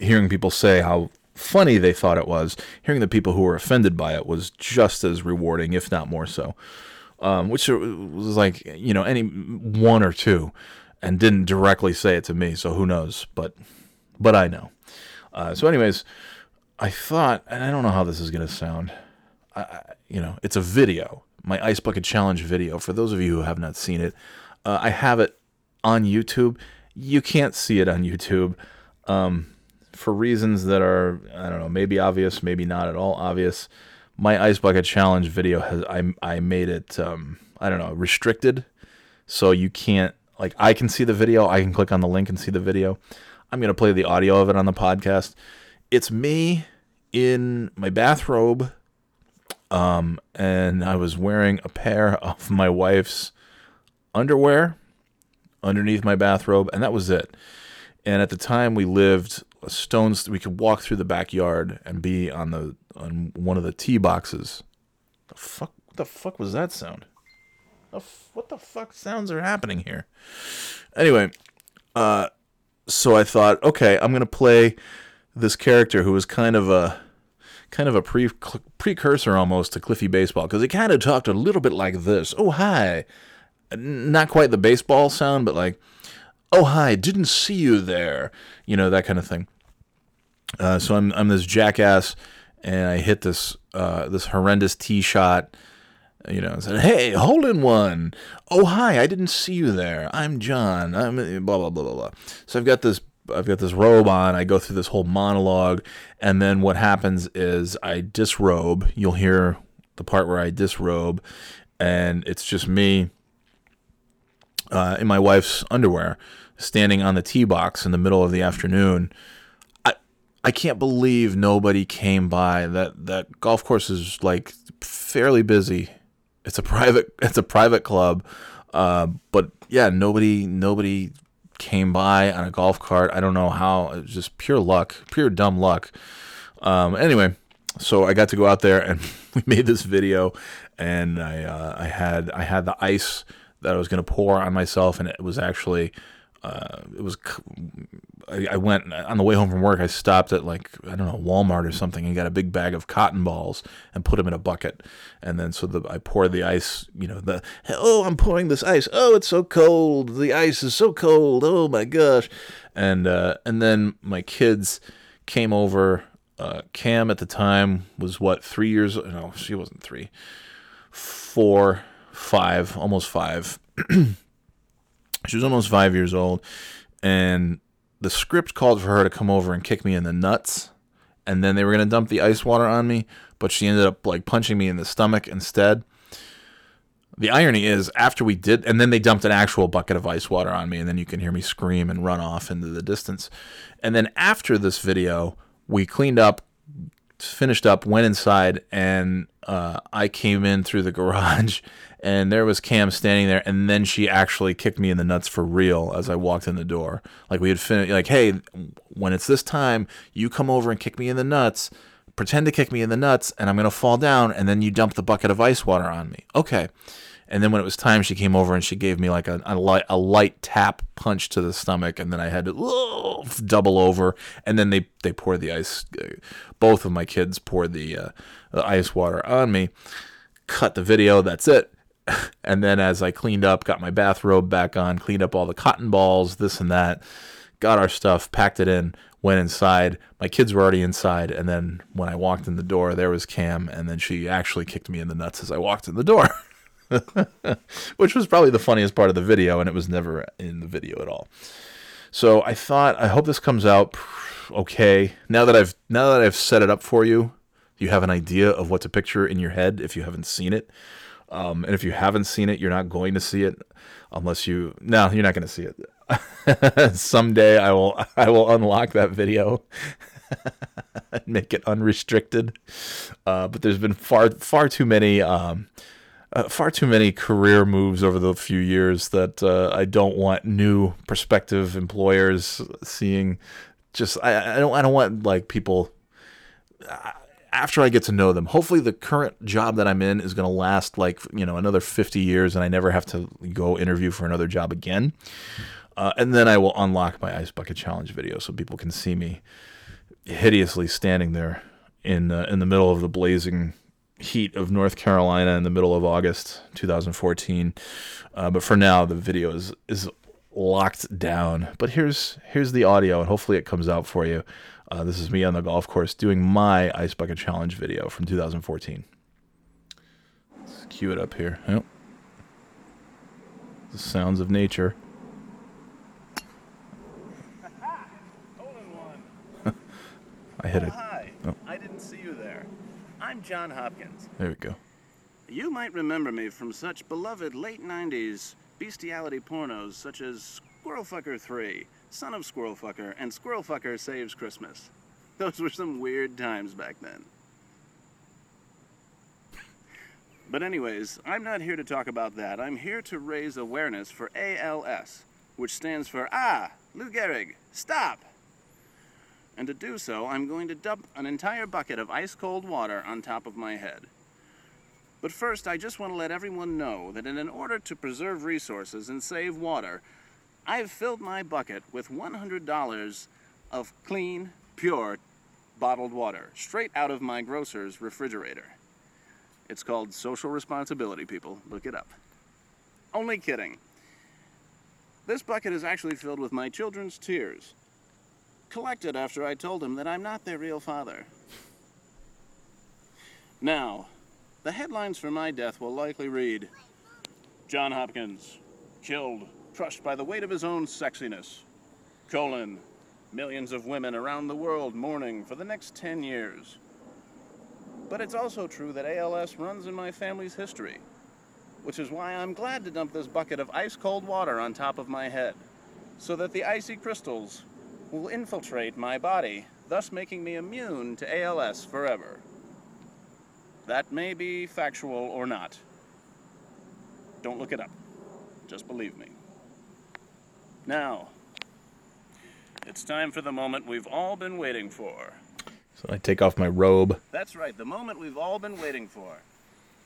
hearing people say how funny they thought it was, hearing the people who were offended by it was just as rewarding, if not more so. Um, which was like, you know, any one or two, and didn't directly say it to me, so who knows? But, but I know. Uh, so, anyways, I thought, and I don't know how this is gonna sound. I, you know, it's a video, my ice bucket challenge video. For those of you who have not seen it, uh, I have it on YouTube. You can't see it on YouTube. Um, for reasons that are I don't know, maybe obvious, maybe not at all obvious. My ice bucket challenge video has I I made it um, I don't know restricted, so you can't like I can see the video. I can click on the link and see the video. I'm gonna play the audio of it on the podcast. It's me in my bathrobe, um, and I was wearing a pair of my wife's underwear underneath my bathrobe, and that was it. And at the time, we lived stones. We could walk through the backyard and be on the on one of the tee boxes. The fuck? What the fuck was that sound? The f- what the fuck sounds are happening here? Anyway, uh, so I thought, okay, I'm gonna play this character who was kind of a kind of a pre precursor almost to Cliffy Baseball because he kind of talked a little bit like this. Oh hi, not quite the baseball sound, but like oh hi, didn't see you there, you know that kind of thing. Uh, so I'm I'm this jackass, and I hit this uh, this horrendous tee shot. You know, and said, "Hey, hole in one! Oh hi, I didn't see you there. I'm John. I'm blah blah blah blah blah." So I've got this I've got this robe on. I go through this whole monologue, and then what happens is I disrobe. You'll hear the part where I disrobe, and it's just me uh, in my wife's underwear, standing on the tee box in the middle of the afternoon. I I can't believe nobody came by. That that golf course is like fairly busy. It's a private it's a private club, uh, but yeah, nobody nobody came by on a golf cart. I don't know how. It was just pure luck, pure dumb luck. Um, anyway, so I got to go out there and we made this video, and I uh, I had I had the ice that I was going to pour on myself, and it was actually, uh, it was. I, went on the way home from work. I stopped at like I don't know Walmart or something and got a big bag of cotton balls and put them in a bucket, and then so the I poured the ice. You know the oh I'm pouring this ice. Oh it's so cold. The ice is so cold. Oh my gosh, and uh, and then my kids came over. Uh, Cam at the time was what three years? No, she wasn't three, four five, almost five. she was almost five years old, and the script called for her to come over and kick me in the nuts, and then they were gonna dump the ice water on me, but she ended up like punching me in the stomach instead. The irony is, after we did, and then they dumped an actual bucket of ice water on me, and then you can hear me scream and run off into the distance. And then after this video, we cleaned up, finished up, went inside, and uh, I came in through the garage and there was Cam standing there, and then she actually kicked me in the nuts for real as I walked in the door. Like we had finished, like, hey, when it's this time, you come over and kick me in the nuts, pretend to kick me in the nuts, and I'm gonna fall down, and then you dump the bucket of ice water on me. Okay. And then when it was time, she came over and she gave me like a, a light a light tap punch to the stomach, and then I had to "Whoa," double over, and then they they poured the ice. uh, Both of my kids poured the uh, the ice water on me. Cut the video. That's it. And then as I cleaned up, got my bathrobe back on, cleaned up all the cotton balls, this and that, got our stuff, packed it in, went inside. My kids were already inside, and then when I walked in the door, there was Cam, and then she actually kicked me in the nuts as I walked in the door. Which was probably the funniest part of the video, and it was never in the video at all. So I thought, I hope this comes out okay. Now that I've now that I've set it up for you, you have an idea of what to picture in your head if you haven't seen it. Um, and if you haven't seen it, you're not going to see it unless you. No, you're not going to see it. Someday I will. I will unlock that video and make it unrestricted. Uh, but there's been far far too many. Um, uh, far too many career moves over the few years that uh, I don't want new prospective employers seeing. Just I, I don't I don't want like people after I get to know them. Hopefully, the current job that I'm in is going to last like you know another 50 years, and I never have to go interview for another job again. Uh, and then I will unlock my ice bucket challenge video so people can see me hideously standing there in uh, in the middle of the blazing heat of North Carolina in the middle of August 2014. Uh, but for now, the video is is locked down. But here's here's the audio, and hopefully it comes out for you. Uh, this is me on the golf course doing my ice bucket challenge video from 2014. Let's cue it up here. Yep. The sounds of nature. I hit it. Hi, I didn't see you there. I'm John Hopkins. There we go. You might remember me from such beloved late 90s bestiality pornos such as Squirrelfucker 3, Son of Squirrel Fucker, and Squirrel Fucker Saves Christmas. Those were some weird times back then. But, anyways, I'm not here to talk about that. I'm here to raise awareness for ALS, which stands for Ah, Lou Gehrig, stop! And to do so, I'm going to dump an entire bucket of ice cold water on top of my head. But first, I just want to let everyone know that in order to preserve resources and save water, I've filled my bucket with $100 of clean, pure, bottled water, straight out of my grocer's refrigerator. It's called social responsibility, people. Look it up. Only kidding. This bucket is actually filled with my children's tears, collected after I told them that I'm not their real father. Now, the headlines for my death will likely read John Hopkins, killed, crushed by the weight of his own sexiness. Colon, millions of women around the world mourning for the next 10 years. But it's also true that ALS runs in my family's history, which is why I'm glad to dump this bucket of ice cold water on top of my head, so that the icy crystals will infiltrate my body, thus making me immune to ALS forever. That may be factual or not. Don't look it up. Just believe me. Now, it's time for the moment we've all been waiting for. So I take off my robe. That's right, the moment we've all been waiting for.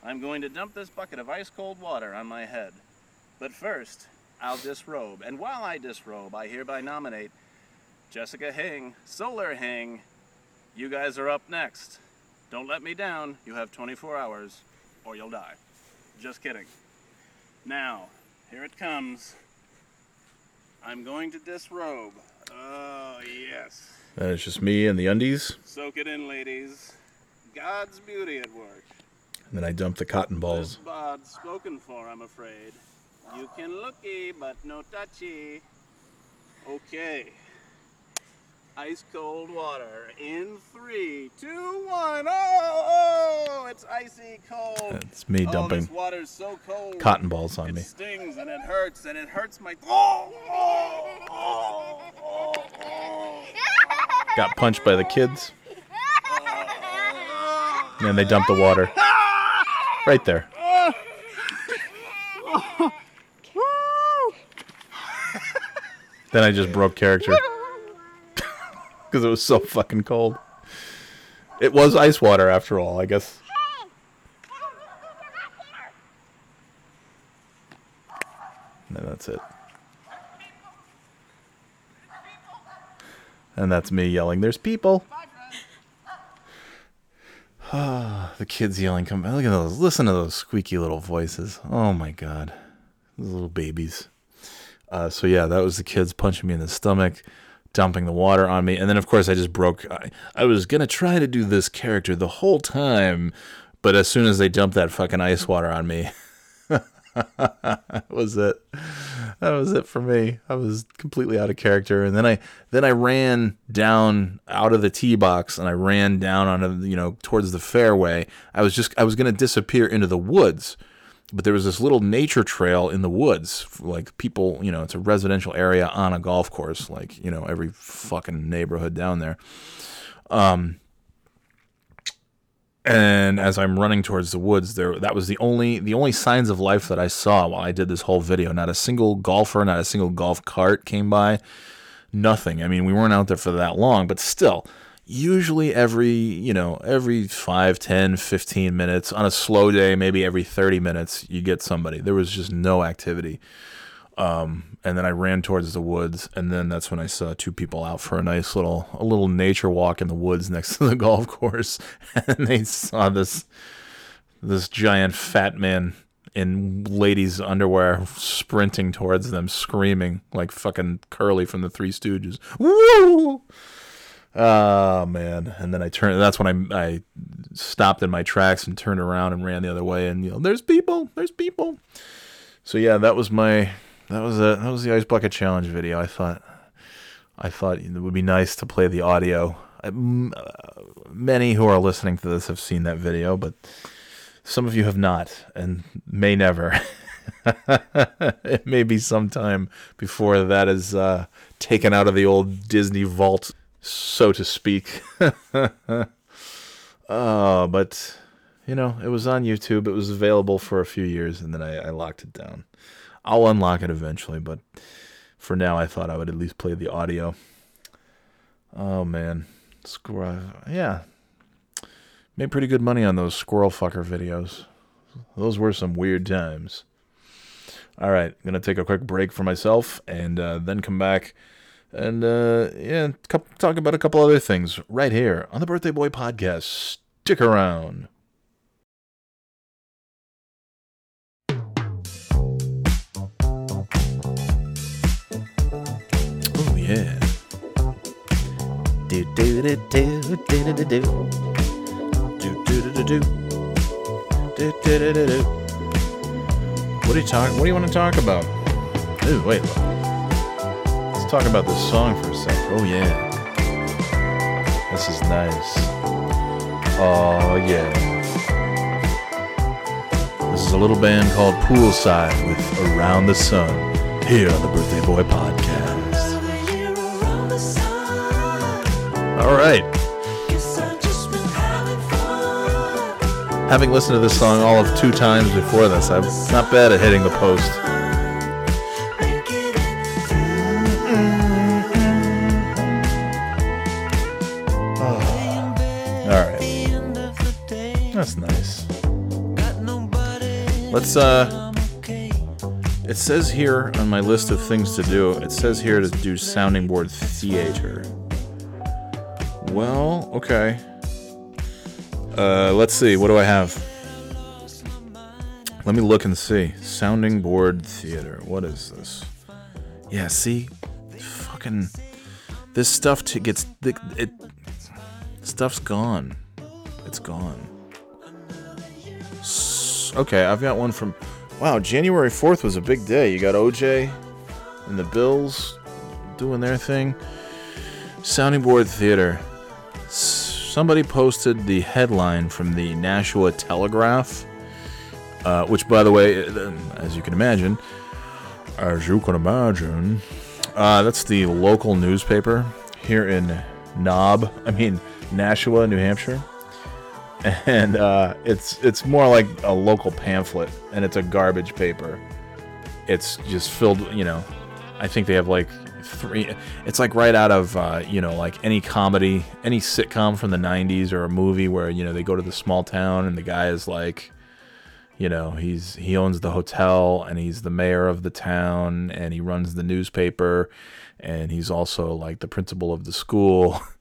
I'm going to dump this bucket of ice cold water on my head. But first, I'll disrobe. And while I disrobe, I hereby nominate Jessica Hing, Solar Hing. You guys are up next. Don't let me down. You have 24 hours, or you'll die. Just kidding. Now, here it comes. I'm going to disrobe. Oh, yes. And it's just me and the undies. Soak it in, ladies. God's beauty at work. And then I dump the cotton balls. This balls. bod spoken for, I'm afraid. You can looky, but no touchy. Okay. Ice cold water in three, two, one. Oh, oh, oh it's icy cold. It's me oh, dumping this water's so cold. cotton balls on it me. stings and it hurts and it hurts my. Oh, oh, oh, oh, oh. Got punched by the kids. And they dumped the water. Right there. Then I just broke character. Because it was so fucking cold. It was ice water after all, I guess. And That's it. And that's me yelling, "There's people!" the kids yelling, "Come! back. Look at those! Listen to those squeaky little voices! Oh my god, those little babies!" Uh, so yeah, that was the kids punching me in the stomach, dumping the water on me, and then of course I just broke. I, I was gonna try to do this character the whole time, but as soon as they dumped that fucking ice water on me, that was it. That was it for me. I was completely out of character, and then I then I ran down out of the tee box, and I ran down on a you know towards the fairway. I was just I was gonna disappear into the woods, but there was this little nature trail in the woods. Like people, you know, it's a residential area on a golf course, like you know every fucking neighborhood down there. Um, and as I'm running towards the woods, there that was the only the only signs of life that I saw while I did this whole video. Not a single golfer, not a single golf cart came by. Nothing. I mean, we weren't out there for that long, but still, usually every, you know, every 5, 10, 15 minutes on a slow day, maybe every 30 minutes, you get somebody. There was just no activity. Um, and then I ran towards the woods, and then that's when I saw two people out for a nice little a little nature walk in the woods next to the golf course, and they saw this this giant fat man in ladies' underwear sprinting towards them, screaming like fucking Curly from the Three Stooges. Woo! Oh man! And then I turned. That's when I I stopped in my tracks and turned around and ran the other way. And you know, there's people. There's people. So yeah, that was my that was a that was the ice bucket challenge video. I thought I thought it would be nice to play the audio. Uh, many who are listening to this have seen that video, but some of you have not and may never. it may be some time before that is uh, taken out of the old Disney vault, so to speak. uh, but you know, it was on YouTube. It was available for a few years, and then I, I locked it down. I'll unlock it eventually, but for now, I thought I would at least play the audio. Oh man, squirrel. Yeah, made pretty good money on those squirrel fucker videos. Those were some weird times. All right, gonna take a quick break for myself, and uh, then come back and uh, yeah, talk about a couple other things right here on the Birthday Boy podcast. Stick around. Oh yeah. Do do do do do do do do do do do do do do do do do. What are you talk? What do you want to talk about? Ooh, wait. Talk about this song for a sec. Oh yeah. This is nice. Oh yeah. This is a little band called Poolside with Around the Sun here on the Birthday Boy podcast. All right. Having listened to this song all of two times before this, I'm not bad at hitting the post. Let's uh it says here on my list of things to do, it says here to do sounding board theater. Well, okay. Uh, let's see. What do I have? Let me look and see. Sounding board theater. What is this? Yeah, see, fucking this stuff t- gets it. Stuff's gone. It's gone. Okay, I've got one from. Wow, January fourth was a big day. You got OJ and the Bills doing their thing. Sounding board theater somebody posted the headline from the Nashua Telegraph, uh, which, by the way, uh, as you can imagine, as you can imagine, uh, that's the local newspaper here in Knob. I mean Nashua, New Hampshire, and uh, it's it's more like a local pamphlet, and it's a garbage paper. It's just filled, you know. I think they have like three. It's like right out of uh, you know like any comedy, any sitcom from the '90s or a movie where you know they go to the small town and the guy is like, You know, he's he owns the hotel and he's the mayor of the town and he runs the newspaper and he's also like the principal of the school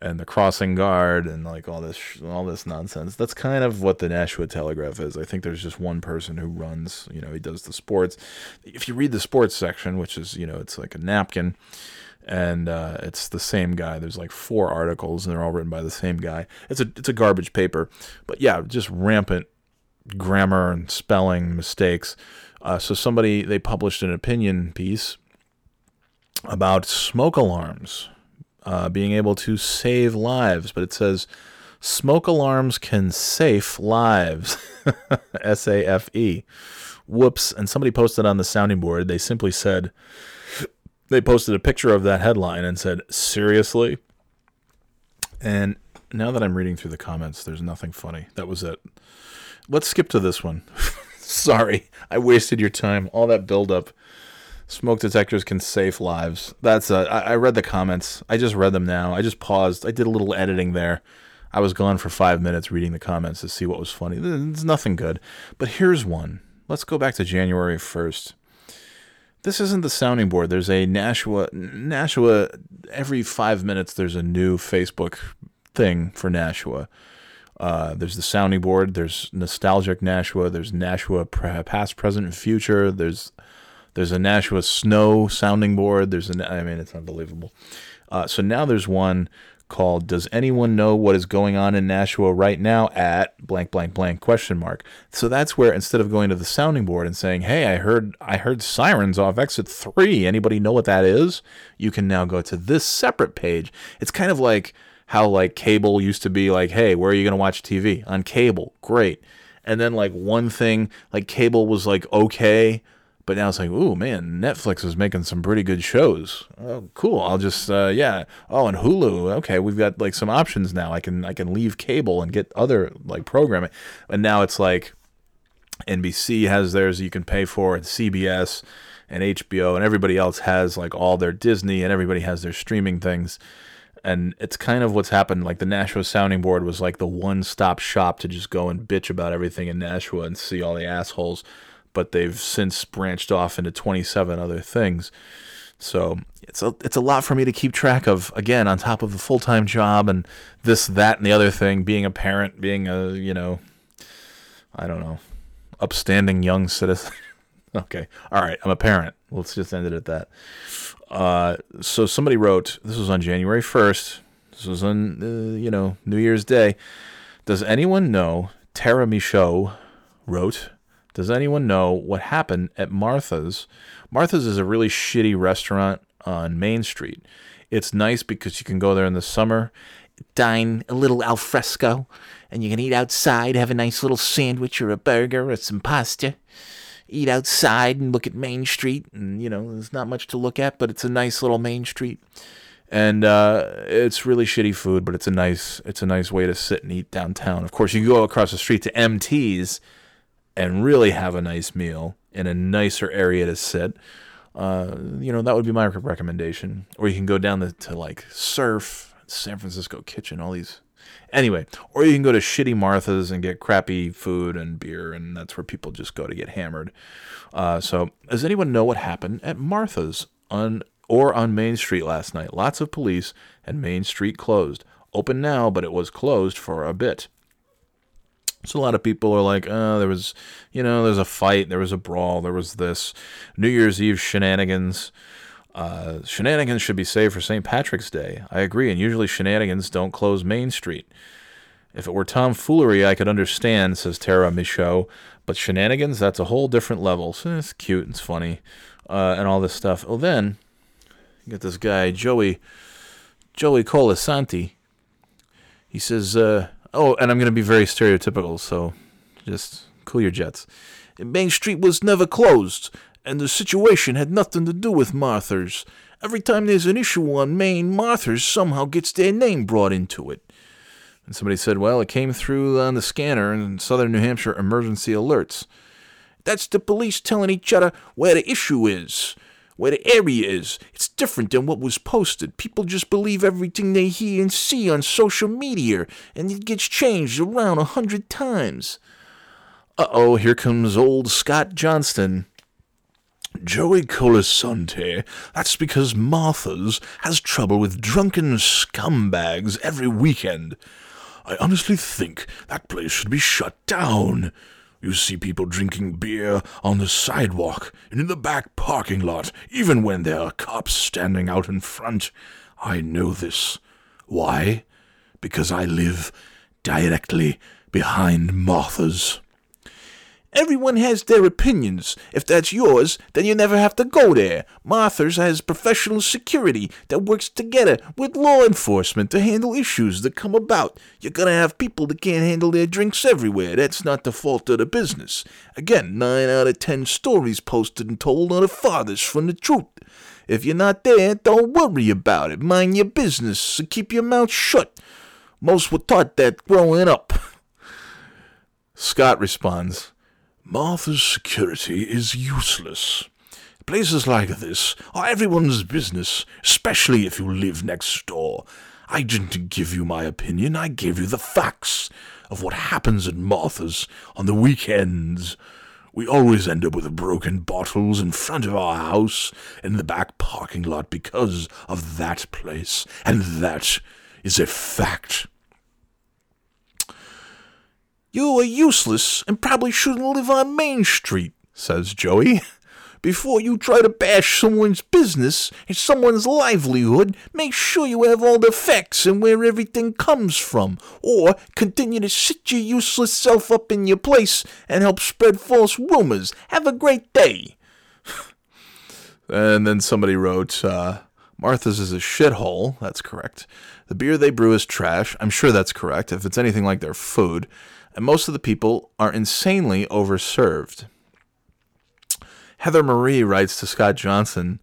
and the crossing guard and like all this sh- all this nonsense. That's kind of what the Nashua Telegraph is. I think there's just one person who runs, you know, he does the sports. If you read the sports section, which is, you know, it's like a napkin and uh, it's the same guy. There's like four articles and they're all written by the same guy. It's a it's a garbage paper. But yeah, just rampant grammar and spelling mistakes. Uh, so somebody they published an opinion piece about smoke alarms uh, being able to save lives, but it says smoke alarms can save lives. S A F E. Whoops! And somebody posted on the sounding board. They simply said they posted a picture of that headline and said seriously. And now that I'm reading through the comments, there's nothing funny. That was it let's skip to this one. Sorry, I wasted your time. All that buildup. Smoke detectors can save lives. That's uh, I, I read the comments. I just read them now. I just paused. I did a little editing there. I was gone for five minutes reading the comments to see what was funny. There's nothing good. But here's one. Let's go back to January 1st. This isn't the sounding board. There's a Nashua. Nashua, every five minutes, there's a new Facebook thing for Nashua. Uh, there's the sounding board. There's nostalgic Nashua. There's Nashua past, present, and future. There's there's a Nashua snow sounding board. There's an I mean it's unbelievable. Uh, so now there's one called "Does anyone know what is going on in Nashua right now?" at blank blank blank question mark. So that's where instead of going to the sounding board and saying, "Hey, I heard I heard sirens off exit three. Anybody know what that is?" You can now go to this separate page. It's kind of like how like cable used to be like, hey, where are you going to watch TV? On cable. Great. And then like one thing, like cable was like okay, but now it's like, ooh, man, Netflix is making some pretty good shows. Oh, cool. I'll just, uh, yeah. Oh, and Hulu. Okay, we've got like some options now. I can I can leave cable and get other like programming. And now it's like NBC has theirs you can pay for, and CBS and HBO, and everybody else has like all their Disney, and everybody has their streaming things and it's kind of what's happened. Like the Nashua Sounding Board was like the one stop shop to just go and bitch about everything in Nashua and see all the assholes, but they've since branched off into 27 other things. So it's a it's a lot for me to keep track of. Again, on top of the full time job and this, that, and the other thing, being a parent, being a you know, I don't know, upstanding young citizen. okay, all right, I'm a parent. Let's just end it at that. Uh, so somebody wrote, this was on January 1st. This was on, uh, you know, New Year's Day. Does anyone know, Tara Michaud wrote, does anyone know what happened at Martha's? Martha's is a really shitty restaurant on Main Street. It's nice because you can go there in the summer, dine a little al fresco, and you can eat outside, have a nice little sandwich or a burger or some pasta eat outside and look at Main Street. And, you know, there's not much to look at, but it's a nice little Main Street. And uh, it's really shitty food, but it's a nice it's a nice way to sit and eat downtown. Of course, you can go across the street to MT's and really have a nice meal in a nicer area to sit. Uh, you know, that would be my recommendation. Or you can go down to, to like Surf, San Francisco Kitchen, all these Anyway, or you can go to shitty Martha's and get crappy food and beer, and that's where people just go to get hammered. Uh, so, does anyone know what happened at Martha's on or on Main Street last night? Lots of police, and Main Street closed. Open now, but it was closed for a bit. So a lot of people are like, oh, there was, you know, there's a fight, there was a brawl, there was this New Year's Eve shenanigans. Uh, shenanigans should be saved for St. Patrick's Day. I agree, and usually shenanigans don't close Main Street. If it were tomfoolery, I could understand, says Tara Michaud, but shenanigans, that's a whole different level. So it's cute, it's funny, uh, and all this stuff. Oh, then, you get this guy, Joey, Joey Colasanti. He says, uh, oh, and I'm going to be very stereotypical, so just cool your jets. Main Street was never closed and the situation had nothing to do with Martha's. Every time there's an issue on Main, Martha's somehow gets their name brought into it. And somebody said, well, it came through on the scanner in southern New Hampshire emergency alerts. That's the police telling each other where the issue is, where the area is. It's different than what was posted. People just believe everything they hear and see on social media, and it gets changed around a hundred times. Uh oh, here comes old Scott Johnston. Joey Colasante, that's because Martha's has trouble with drunken scumbags every weekend. I honestly think that place should be shut down. You see people drinking beer on the sidewalk and in the back parking lot, even when there are cops standing out in front. I know this. Why? Because I live directly behind Martha's. Everyone has their opinions. If that's yours, then you never have to go there. Martha's has professional security that works together with law enforcement to handle issues that come about. You're gonna have people that can't handle their drinks everywhere. That's not the fault of the business. Again, nine out of ten stories posted and told are the farthest from the truth. If you're not there, don't worry about it. Mind your business and keep your mouth shut. Most were taught that growing up. Scott responds, Martha's security is useless. Places like this are everyone's business, especially if you live next door. I didn't give you my opinion, I gave you the facts of what happens at Martha's on the weekends. We always end up with broken bottles in front of our house in the back parking lot because of that place, and that is a fact. You are useless and probably shouldn't live on Main Street, says Joey. Before you try to bash someone's business and someone's livelihood, make sure you have all the facts and where everything comes from, or continue to sit your useless self up in your place and help spread false rumors. Have a great day. and then somebody wrote, uh, Martha's is a shithole. That's correct. The beer they brew is trash. I'm sure that's correct, if it's anything like their food. And most of the people are insanely overserved. Heather Marie writes to Scott Johnston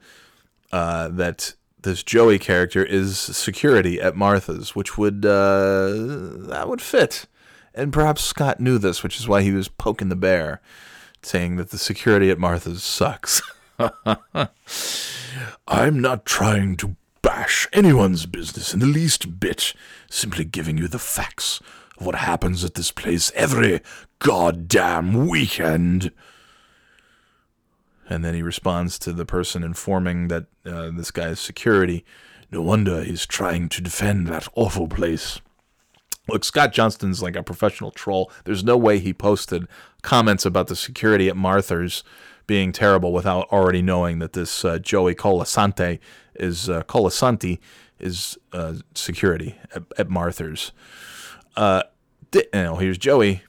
uh, that this Joey character is security at Martha's, which would uh, that would fit. And perhaps Scott knew this, which is why he was poking the bear, saying that the security at Martha's sucks. I'm not trying to bash anyone's business in the least bit, simply giving you the facts of what happens at this place every goddamn weekend. And then he responds to the person informing that uh, this guy is security. No wonder he's trying to defend that awful place. Look, Scott Johnston's like a professional troll. There's no way he posted comments about the security at Martha's being terrible without already knowing that this uh, Joey Colasante is uh, Colasanti is uh, security at, at Martha's. Uh, you know, here's Joey.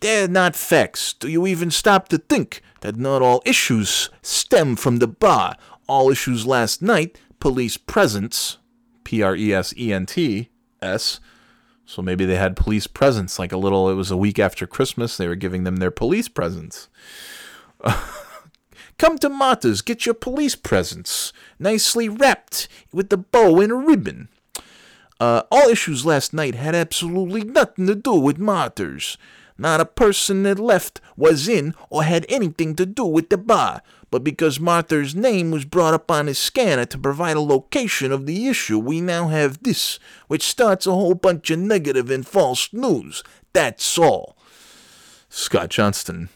They're not facts. Do you even stop to think that not all issues stem from the bar? All issues last night, police presence, P R E S E N T S. So maybe they had police presence, like a little, it was a week after Christmas, they were giving them their police presents. Come to Martha's, get your police presents, nicely wrapped with the bow and a ribbon. Uh, all issues last night had absolutely nothing to do with Martha's. Not a person that left was in or had anything to do with the bar, but because Martha's name was brought up on his scanner to provide a location of the issue, we now have this, which starts a whole bunch of negative and false news. That's all. Scott Johnston.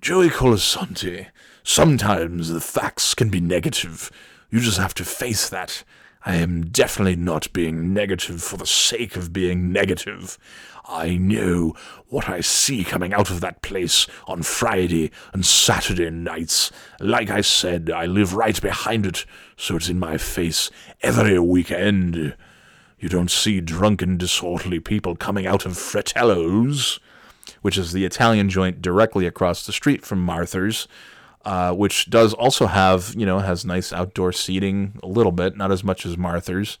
Joey Colasanti, sometimes the facts can be negative. You just have to face that. I am definitely not being negative for the sake of being negative. I know what I see coming out of that place on Friday and Saturday nights. Like I said, I live right behind it, so it's in my face every weekend. You don't see drunken, disorderly people coming out of Fratello's, which is the Italian joint directly across the street from Martha's. Uh, which does also have, you know, has nice outdoor seating a little bit, not as much as Martha's.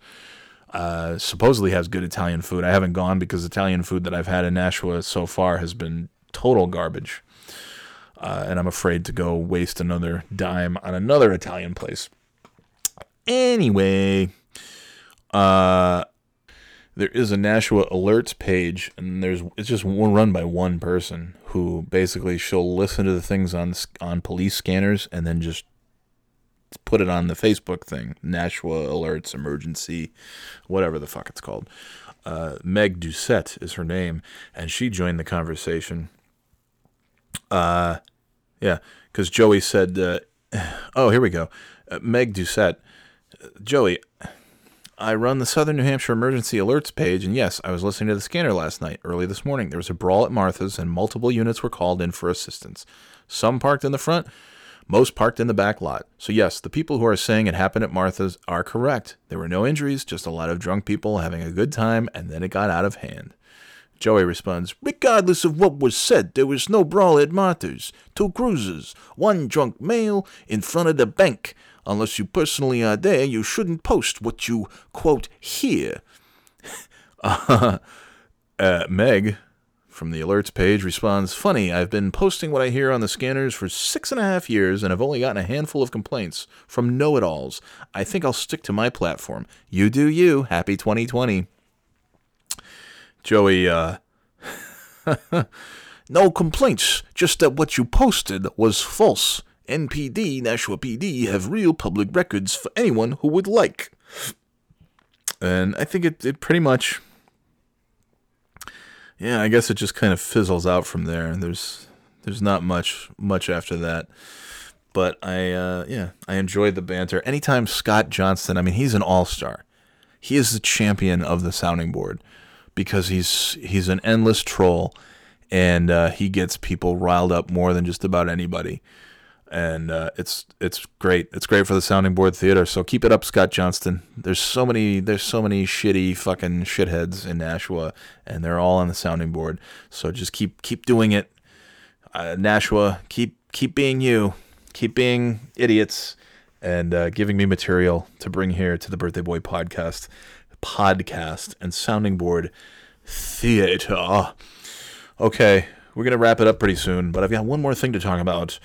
Uh, supposedly has good Italian food. I haven't gone because Italian food that I've had in Nashua so far has been total garbage. Uh, and I'm afraid to go waste another dime on another Italian place. Anyway, uh, there is a Nashua alerts page, and there's it's just one run by one person who basically she'll listen to the things on on police scanners and then just put it on the Facebook thing, Nashua alerts emergency, whatever the fuck it's called. Uh, Meg Doucette is her name, and she joined the conversation. Uh, yeah, because Joey said, uh, "Oh, here we go." Uh, Meg Doucette, uh, Joey, I run the Southern New Hampshire Emergency Alerts page, and yes, I was listening to the scanner last night, early this morning. There was a brawl at Martha's, and multiple units were called in for assistance. Some parked in the front, most parked in the back lot. So, yes, the people who are saying it happened at Martha's are correct. There were no injuries, just a lot of drunk people having a good time, and then it got out of hand. Joey responds, Regardless of what was said, there was no brawl at Martha's. Two cruisers, one drunk male in front of the bank. Unless you personally are there, you shouldn't post what you, quote, hear. uh, Meg, from the alerts page, responds, Funny, I've been posting what I hear on the scanners for six and a half years, and I've only gotten a handful of complaints from know it alls. I think I'll stick to my platform. You do you. Happy 2020. Joey, uh, no complaints, just that what you posted was false. NPD, Nashua PD have real public records for anyone who would like. And I think it, it pretty much, yeah, I guess it just kind of fizzles out from there. There's there's not much much after that. But I, uh, yeah, I enjoyed the banter. Anytime Scott Johnston, I mean, he's an all star. He is the champion of the sounding board because he's he's an endless troll, and uh, he gets people riled up more than just about anybody and uh, it's it's great. It's great for the sounding board theater. So keep it up, Scott Johnston. There's so many there's so many shitty fucking shitheads in Nashua, and they're all on the sounding board. So just keep keep doing it, uh, Nashua. Keep keep being you. Keep being idiots, and uh, giving me material to bring here to the Birthday Boy podcast, podcast and sounding board theater. Okay, we're gonna wrap it up pretty soon, but I've got one more thing to talk about.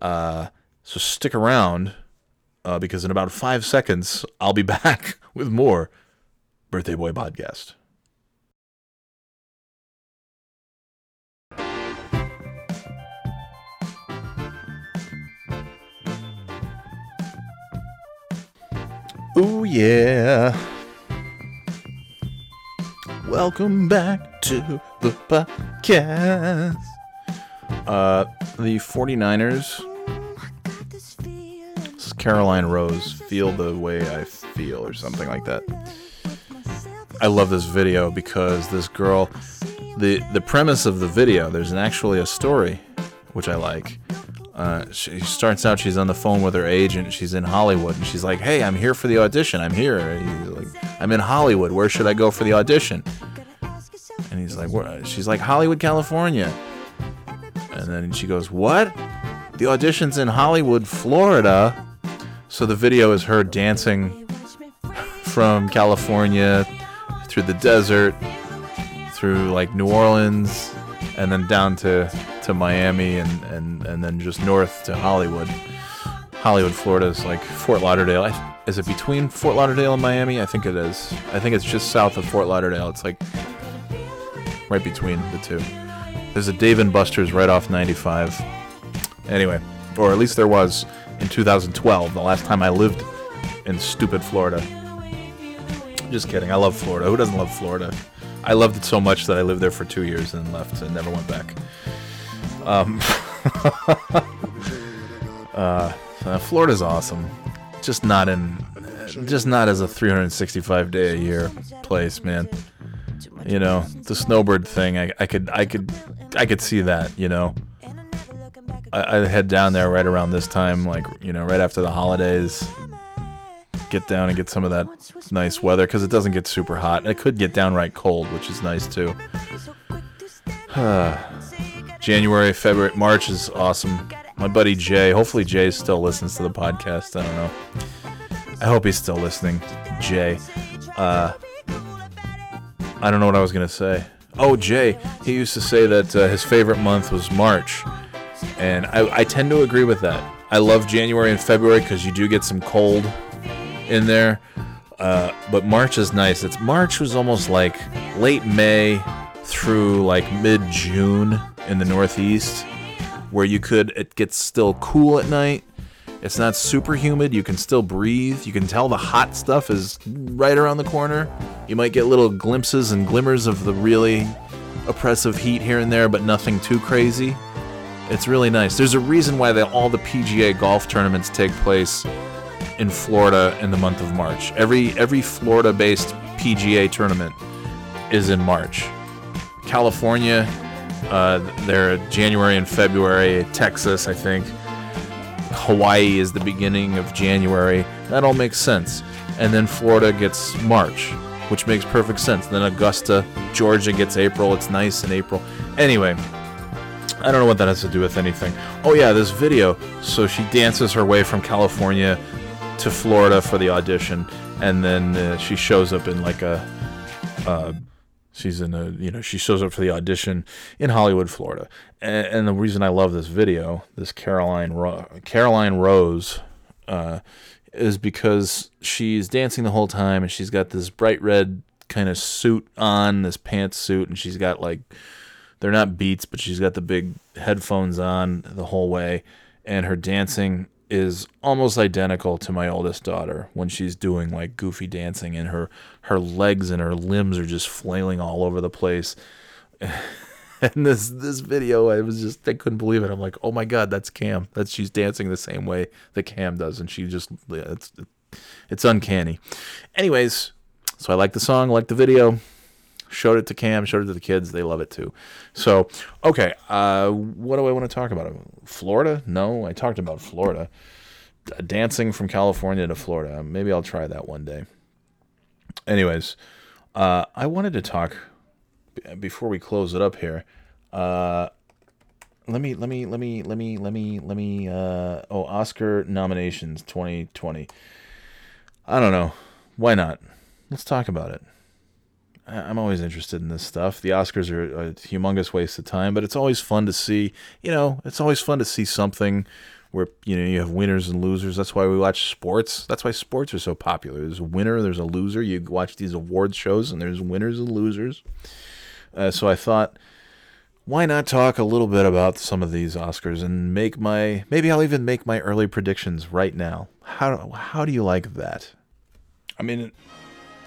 Uh, so stick around uh, because in about five seconds, I'll be back with more Birthday Boy Podcast. Oh, yeah. Welcome back to the podcast. Uh, the 49ers this is Caroline Rose. Feel the way I feel, or something like that. I love this video because this girl, the the premise of the video, there's an, actually a story, which I like. Uh, she starts out, she's on the phone with her agent. She's in Hollywood, and she's like, "Hey, I'm here for the audition. I'm here. Like, I'm in Hollywood. Where should I go for the audition?" And he's like, Where? "She's like Hollywood, California." And then she goes, What? The audition's in Hollywood, Florida. So the video is her dancing from California through the desert, through like New Orleans, and then down to, to Miami, and, and, and then just north to Hollywood. Hollywood, Florida is like Fort Lauderdale. Is it between Fort Lauderdale and Miami? I think it is. I think it's just south of Fort Lauderdale. It's like right between the two. There's a Dave and Buster's right off 95. Anyway, or at least there was in 2012, the last time I lived in stupid Florida. Just kidding. I love Florida. Who doesn't love Florida? I loved it so much that I lived there for two years and left and never went back. Um, uh, uh, Florida's awesome. Just not in, just not as a 365 day a year place, man. You know, the snowbird thing. I, I could, I could I could see that, you know. I, I head down there right around this time, like you know, right after the holidays. Get down and get some of that nice weather because it doesn't get super hot. It could get downright cold, which is nice too. January, February, March is awesome. My buddy Jay, hopefully Jay still listens to the podcast. I don't know. I hope he's still listening. Jay. Uh, I don't know what I was gonna say. Oh, Jay, he used to say that uh, his favorite month was March. And I, I tend to agree with that. I love January and February because you do get some cold in there. Uh, but March is nice. It's March was almost like late May through like mid June in the Northeast, where you could it gets still cool at night. It's not super humid. You can still breathe. You can tell the hot stuff is right around the corner. You might get little glimpses and glimmers of the really oppressive heat here and there, but nothing too crazy. It's really nice. There's a reason why they, all the PGA golf tournaments take place in Florida in the month of March. Every every Florida-based PGA tournament is in March. California, uh, they're January and February. Texas, I think. Hawaii is the beginning of January. That all makes sense. And then Florida gets March, which makes perfect sense. Then Augusta, Georgia gets April. It's nice in April. Anyway, I don't know what that has to do with anything. Oh yeah, this video. So she dances her way from California to Florida for the audition, and then uh, she shows up in like a. Uh, she's in a you know she shows up for the audition in Hollywood, Florida, and, and the reason I love this video, this Caroline Ro- Caroline Rose, uh, is because she's dancing the whole time, and she's got this bright red kind of suit on, this pantsuit, and she's got like they're not beats, but she's got the big headphones on the whole way, and her dancing is almost identical to my oldest daughter when she's doing like goofy dancing and her her legs and her limbs are just flailing all over the place. and this this video I was just I couldn't believe it. I'm like, "Oh my god, that's Cam. That's she's dancing the same way that Cam does and she just it's it's uncanny." Anyways, so I like the song, I like the video showed it to Cam, showed it to the kids. They love it too. So, okay, uh, what do I want to talk about? Florida? No, I talked about Florida. Dancing from California to Florida. Maybe I'll try that one day. Anyways, uh, I wanted to talk before we close it up here. Uh, let me let me let me let me let me let me uh oh Oscar nominations 2020. I don't know. Why not? Let's talk about it. I'm always interested in this stuff. The Oscars are a humongous waste of time, but it's always fun to see. You know, it's always fun to see something where you know you have winners and losers. That's why we watch sports. That's why sports are so popular. There's a winner, there's a loser. You watch these awards shows, and there's winners and losers. Uh, so I thought, why not talk a little bit about some of these Oscars and make my maybe I'll even make my early predictions right now. How how do you like that? I mean,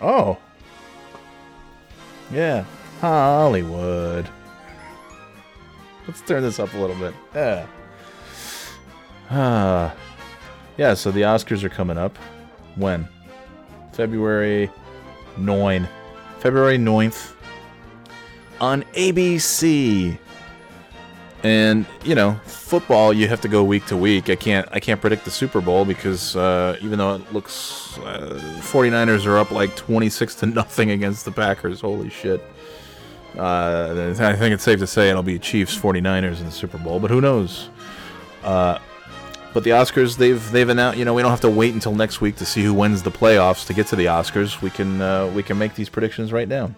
oh. Yeah, Hollywood. Let's turn this up a little bit. Yeah. Ah. yeah, so the Oscars are coming up. When? February 9. February 9th on ABC. And, you know, football you have to go week to week. I can't I can't predict the Super Bowl because uh, even though it looks uh, 49ers are up like 26 to nothing against the Packers. Holy shit. Uh, I think it's safe to say it'll be Chiefs 49ers in the Super Bowl, but who knows? Uh, but the Oscars, they've they've announced. You know, we don't have to wait until next week to see who wins the playoffs to get to the Oscars. We can uh, we can make these predictions right now.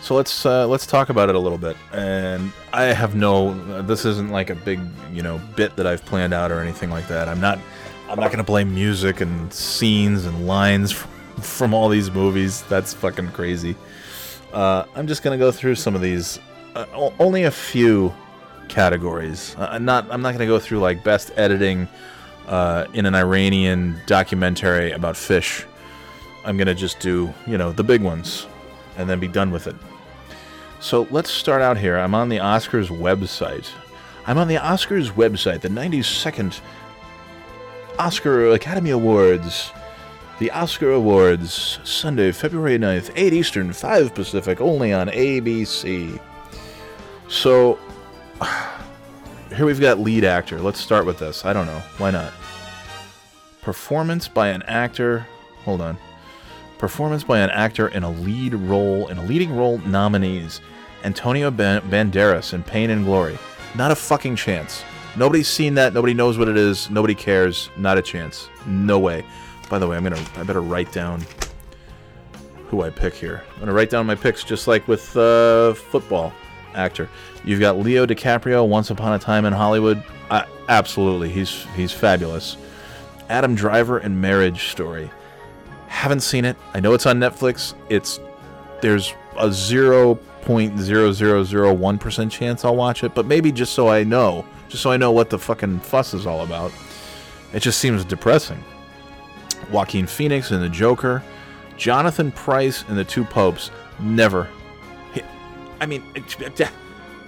So let's uh, let's talk about it a little bit. And I have no. This isn't like a big you know bit that I've planned out or anything like that. I'm not. I'm not gonna play music and scenes and lines from, all these movies. That's fucking crazy. Uh, I'm just gonna go through some of these. Uh, only a few categories. Uh, I'm not. I'm not gonna go through like best editing uh, in an Iranian documentary about fish. I'm gonna just do you know the big ones, and then be done with it. So let's start out here. I'm on the Oscars website. I'm on the Oscars website, the 92nd Oscar Academy Awards. The Oscar Awards, Sunday, February 9th, 8 Eastern, 5 Pacific, only on ABC. So, here we've got lead actor. Let's start with this. I don't know. Why not? Performance by an actor. Hold on. Performance by an actor in a lead role, in a leading role nominees. Antonio Ban- Banderas in Pain and Glory. Not a fucking chance. Nobody's seen that. Nobody knows what it is. Nobody cares. Not a chance. No way. By the way, I'm gonna. I better write down who I pick here. I'm gonna write down my picks, just like with uh, football actor. You've got Leo DiCaprio, Once Upon a Time in Hollywood. Uh, absolutely, he's he's fabulous. Adam Driver in Marriage Story. Haven't seen it. I know it's on Netflix. It's there's a zero point zero zero zero one percent chance I'll watch it, but maybe just so I know, just so I know what the fucking fuss is all about. It just seems depressing. Joaquin Phoenix in The Joker, Jonathan Pryce in The Two Popes. Never. I mean,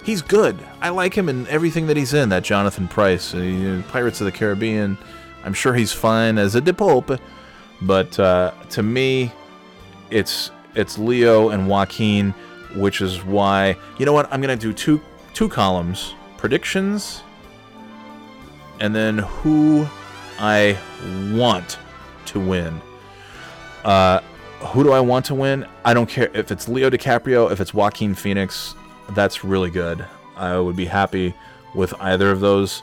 he's good. I like him in everything that he's in. That Jonathan Pryce, uh, Pirates of the Caribbean. I'm sure he's fine as a De Pope, but uh, to me, it's it's Leo and Joaquin, which is why you know what I'm gonna do two two columns predictions, and then who I want to win. Uh, who do I want to win? I don't care if it's Leo DiCaprio, if it's Joaquin Phoenix. That's really good. I would be happy with either of those.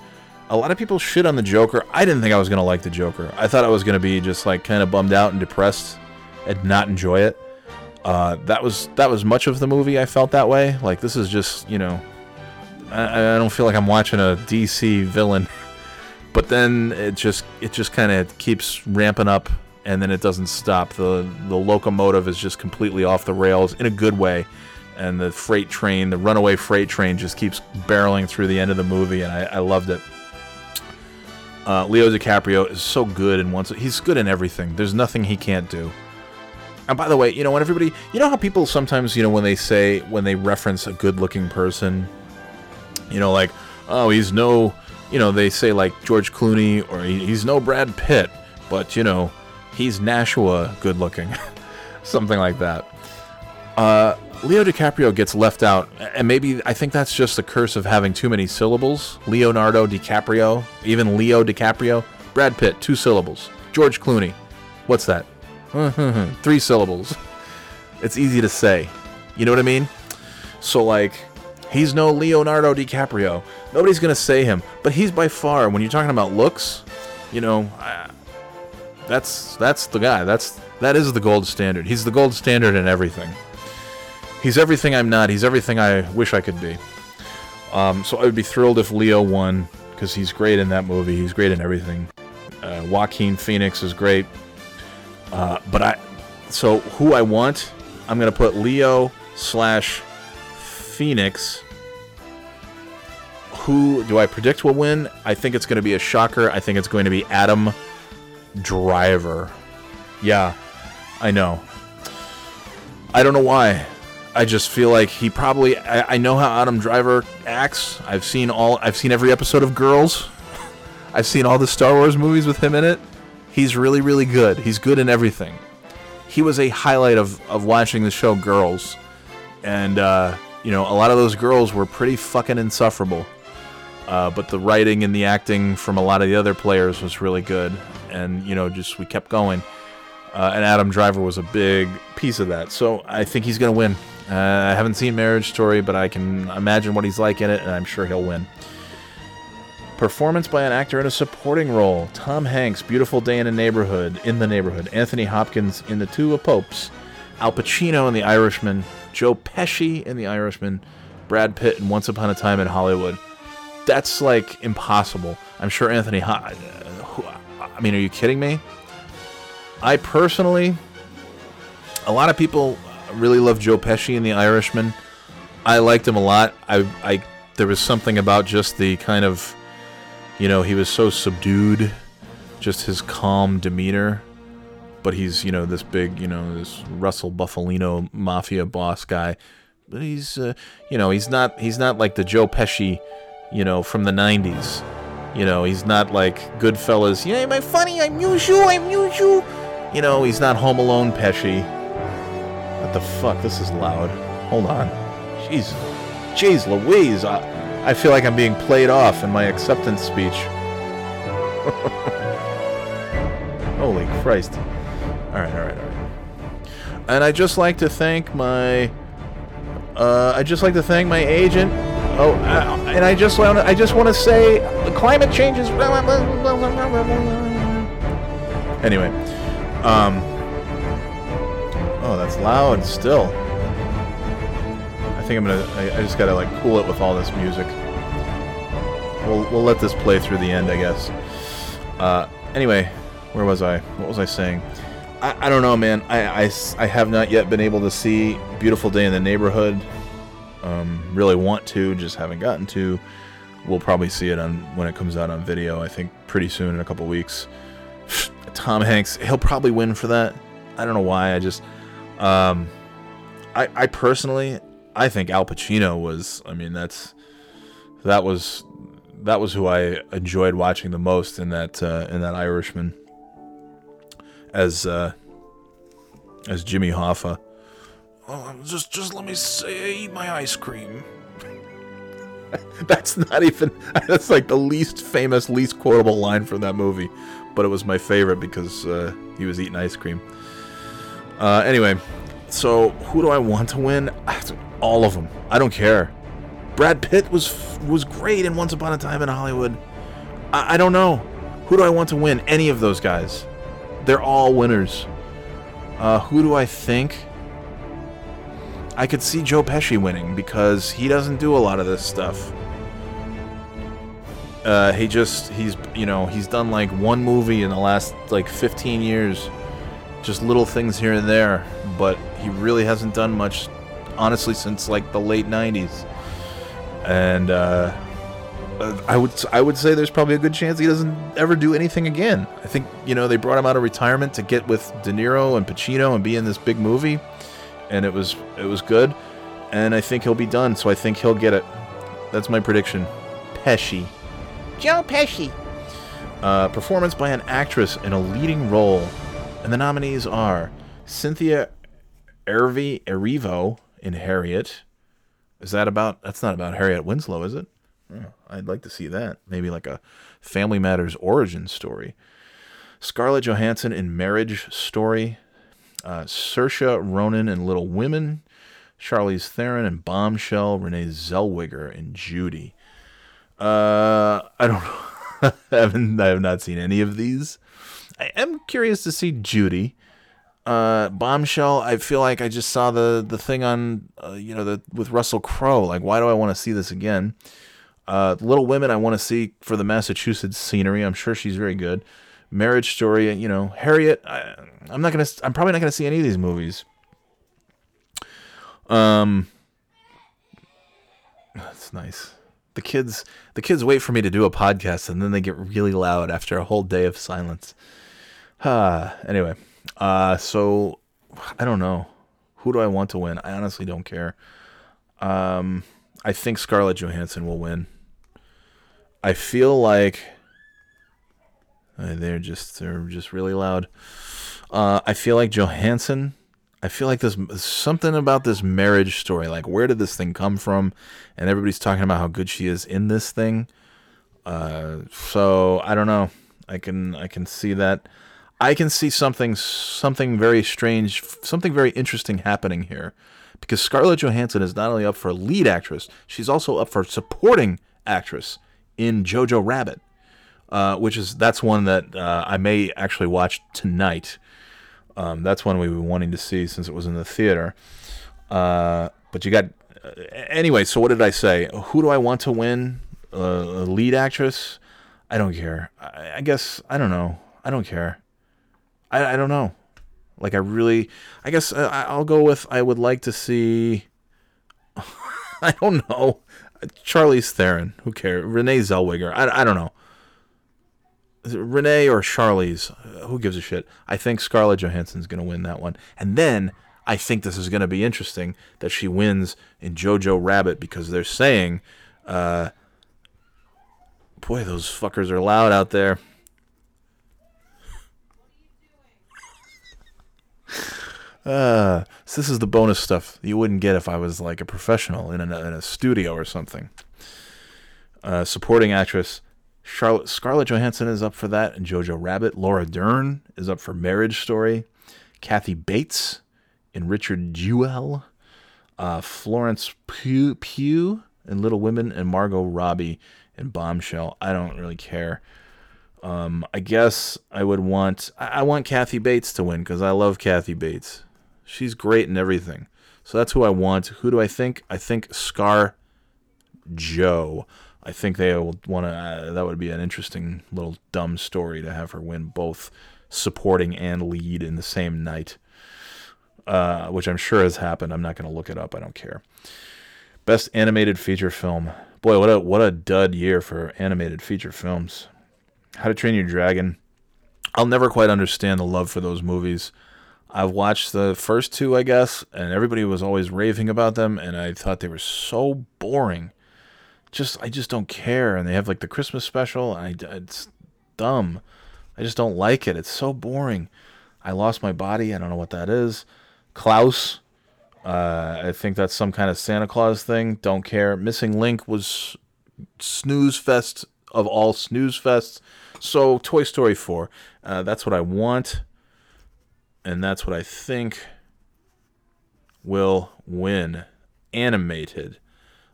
A lot of people shit on the Joker. I didn't think I was gonna like the Joker. I thought I was gonna be just like kind of bummed out and depressed and not enjoy it. Uh, that was that was much of the movie. I felt that way. Like this is just you know, I, I don't feel like I'm watching a DC villain. But then it just it just kind of keeps ramping up, and then it doesn't stop. the The locomotive is just completely off the rails in a good way, and the freight train, the runaway freight train, just keeps barreling through the end of the movie, and I, I loved it. Uh, Leo DiCaprio is so good and once he's good in everything. There's nothing he can't do. And by the way, you know when everybody, you know how people sometimes, you know, when they say when they reference a good-looking person, you know, like, oh, he's no, you know, they say like George Clooney or he's no Brad Pitt, but you know, he's Nashua good-looking, something like that. Uh, Leo DiCaprio gets left out, and maybe I think that's just the curse of having too many syllables. Leonardo DiCaprio, even Leo DiCaprio, Brad Pitt, two syllables. George Clooney, what's that? Three syllables. It's easy to say. You know what I mean? So, like, he's no Leonardo DiCaprio. Nobody's going to say him. But he's by far, when you're talking about looks, you know, that's that's the guy. That's that is the gold standard. He's the gold standard in everything. He's everything I'm not. He's everything I wish I could be. Um, so I would be thrilled if Leo won because he's great in that movie. He's great in everything. Uh, Joaquin Phoenix is great. Uh, but I, so who I want, I'm gonna put Leo slash Phoenix. Who do I predict will win? I think it's to be a shocker. I think it's going to be Adam Driver. Yeah, I know. I don't know why. I just feel like he probably. I, I know how Adam Driver acts. I've seen all. I've seen every episode of Girls. I've seen all the Star Wars movies with him in it. He's really, really good. He's good in everything. He was a highlight of, of watching the show Girls. And, uh, you know, a lot of those girls were pretty fucking insufferable. Uh, but the writing and the acting from a lot of the other players was really good. And, you know, just we kept going. Uh, and Adam Driver was a big piece of that. So I think he's going to win. Uh, I haven't seen Marriage Story, but I can imagine what he's like in it, and I'm sure he'll win. Performance by an actor in a supporting role. Tom Hanks, Beautiful Day in a Neighborhood, in the Neighborhood. Anthony Hopkins in The Two of Popes. Al Pacino in The Irishman. Joe Pesci in The Irishman. Brad Pitt in Once Upon a Time in Hollywood. That's like impossible. I'm sure Anthony. Ho- I mean, are you kidding me? I personally, a lot of people really love Joe Pesci in The Irishman. I liked him a lot. I, I, there was something about just the kind of you know, he was so subdued, just his calm demeanor. But he's, you know, this big, you know, this Russell Bufalino mafia boss guy. But he's, uh, you know, he's not, he's not like the Joe Pesci, you know, from the '90s. You know, he's not like Goodfellas. Yeah, am I funny? I amuse you. I amuse you. You know, he's not Home Alone Pesci. What the fuck? This is loud. Hold on. Jeez, jeez, Louise. I, I feel like I'm being played off in my acceptance speech. Holy Christ. Alright, alright, alright. And I just like to thank my uh, I just like to thank my agent. Oh, uh, and I just want I just want to say climate change is Anyway, um Oh, that's loud still I think I'm gonna. I, I, just gotta like cool it with all this music. We'll we'll let this play through the end, I guess. Uh, anyway, where was I? What was I saying? I, I don't know, man. I, I, I have not yet been able to see Beautiful Day in the Neighborhood. Um, really want to, just haven't gotten to. We'll probably see it on when it comes out on video. I think pretty soon in a couple weeks. Tom Hanks, he'll probably win for that. I don't know why. I just, um, I, I personally, I think Al Pacino was. I mean, that's that was that was who I enjoyed watching the most in that uh, in that Irishman as uh, as Jimmy Hoffa. Oh, just just let me say, eat my ice cream. that's not even. That's like the least famous, least quotable line from that movie, but it was my favorite because uh, he was eating ice cream. Uh, anyway, so who do I want to win? All of them. I don't care. Brad Pitt was was great in Once Upon a Time in Hollywood. I, I don't know. Who do I want to win? Any of those guys. They're all winners. Uh, who do I think? I could see Joe Pesci winning because he doesn't do a lot of this stuff. Uh, he just he's you know he's done like one movie in the last like 15 years, just little things here and there, but he really hasn't done much, honestly, since like the late 90s. And uh, I would I would say there's probably a good chance he doesn't ever do anything again. I think you know they brought him out of retirement to get with De Niro and Pacino and be in this big movie, and it was it was good, and I think he'll be done. So I think he'll get it. That's my prediction. Pesci. Joe Pesci. Uh, performance by an actress in a leading role, and the nominees are Cynthia Ervi Erivo in Harriet. Is that about? That's not about Harriet Winslow, is it? Oh, I'd like to see that. Maybe like a Family Matters origin story. Scarlett Johansson in Marriage Story. Uh, Saoirse Ronan in Little Women. Charlize Theron in Bombshell. Renee Zellweger in Judy. Uh, I don't know. I haven't. I have not seen any of these. I am curious to see Judy. Uh, Bombshell. I feel like I just saw the the thing on uh, you know the with Russell Crowe. Like, why do I want to see this again? Uh, Little Women. I want to see for the Massachusetts scenery. I'm sure she's very good. Marriage Story. You know, Harriet. I, I'm not gonna. I'm probably not gonna see any of these movies. Um, that's nice the kids the kids wait for me to do a podcast and then they get really loud after a whole day of silence. Uh, anyway, uh, so I don't know. Who do I want to win? I honestly don't care. Um, I think Scarlett Johansson will win. I feel like uh, they're just they're just really loud. Uh, I feel like Johansson I feel like there's something about this marriage story. Like, where did this thing come from? And everybody's talking about how good she is in this thing. Uh, so I don't know. I can I can see that. I can see something something very strange, something very interesting happening here, because Scarlett Johansson is not only up for lead actress, she's also up for supporting actress in Jojo Rabbit, uh, which is that's one that uh, I may actually watch tonight. Um, that's one we've been wanting to see since it was in the theater. Uh, but you got uh, anyway. So what did I say? Who do I want to win? Uh, a lead actress? I don't care. I, I, guess I don't know. I don't care. I, I don't know. Like I really, I guess uh, I'll go with. I would like to see. I don't know. Charlize Theron. Who cares? Renee Zellweger. I, I don't know. Renee or Charlize, who gives a shit? I think Scarlett Johansson's going to win that one. And then I think this is going to be interesting that she wins in Jojo Rabbit because they're saying, uh, boy, those fuckers are loud out there. Uh, so this is the bonus stuff you wouldn't get if I was like a professional in a, in a studio or something. Uh, supporting actress Charlotte Scarlett Johansson is up for that, and Jojo Rabbit. Laura Dern is up for Marriage Story. Kathy Bates in Richard Jewell. Uh, Florence Pugh, Pugh in Little Women, and Margot Robbie in Bombshell. I don't really care. Um, I guess I would want I, want Kathy Bates to win because I love Kathy Bates. She's great in everything. So that's who I want. Who do I think? I think Scar Joe. I think they will want to. Uh, that would be an interesting little dumb story to have her win both supporting and lead in the same night, uh, which I'm sure has happened. I'm not going to look it up. I don't care. Best animated feature film. Boy, what a what a dud year for animated feature films. How to Train Your Dragon. I'll never quite understand the love for those movies. I've watched the first two, I guess, and everybody was always raving about them, and I thought they were so boring. Just I just don't care, and they have like the Christmas special, and I, it's dumb. I just don't like it. It's so boring. I lost my body. I don't know what that is. Klaus. Uh, I think that's some kind of Santa Claus thing. Don't care. Missing Link was snooze fest of all snooze fests. So Toy Story 4. Uh, that's what I want and that's what I think will win. Animated.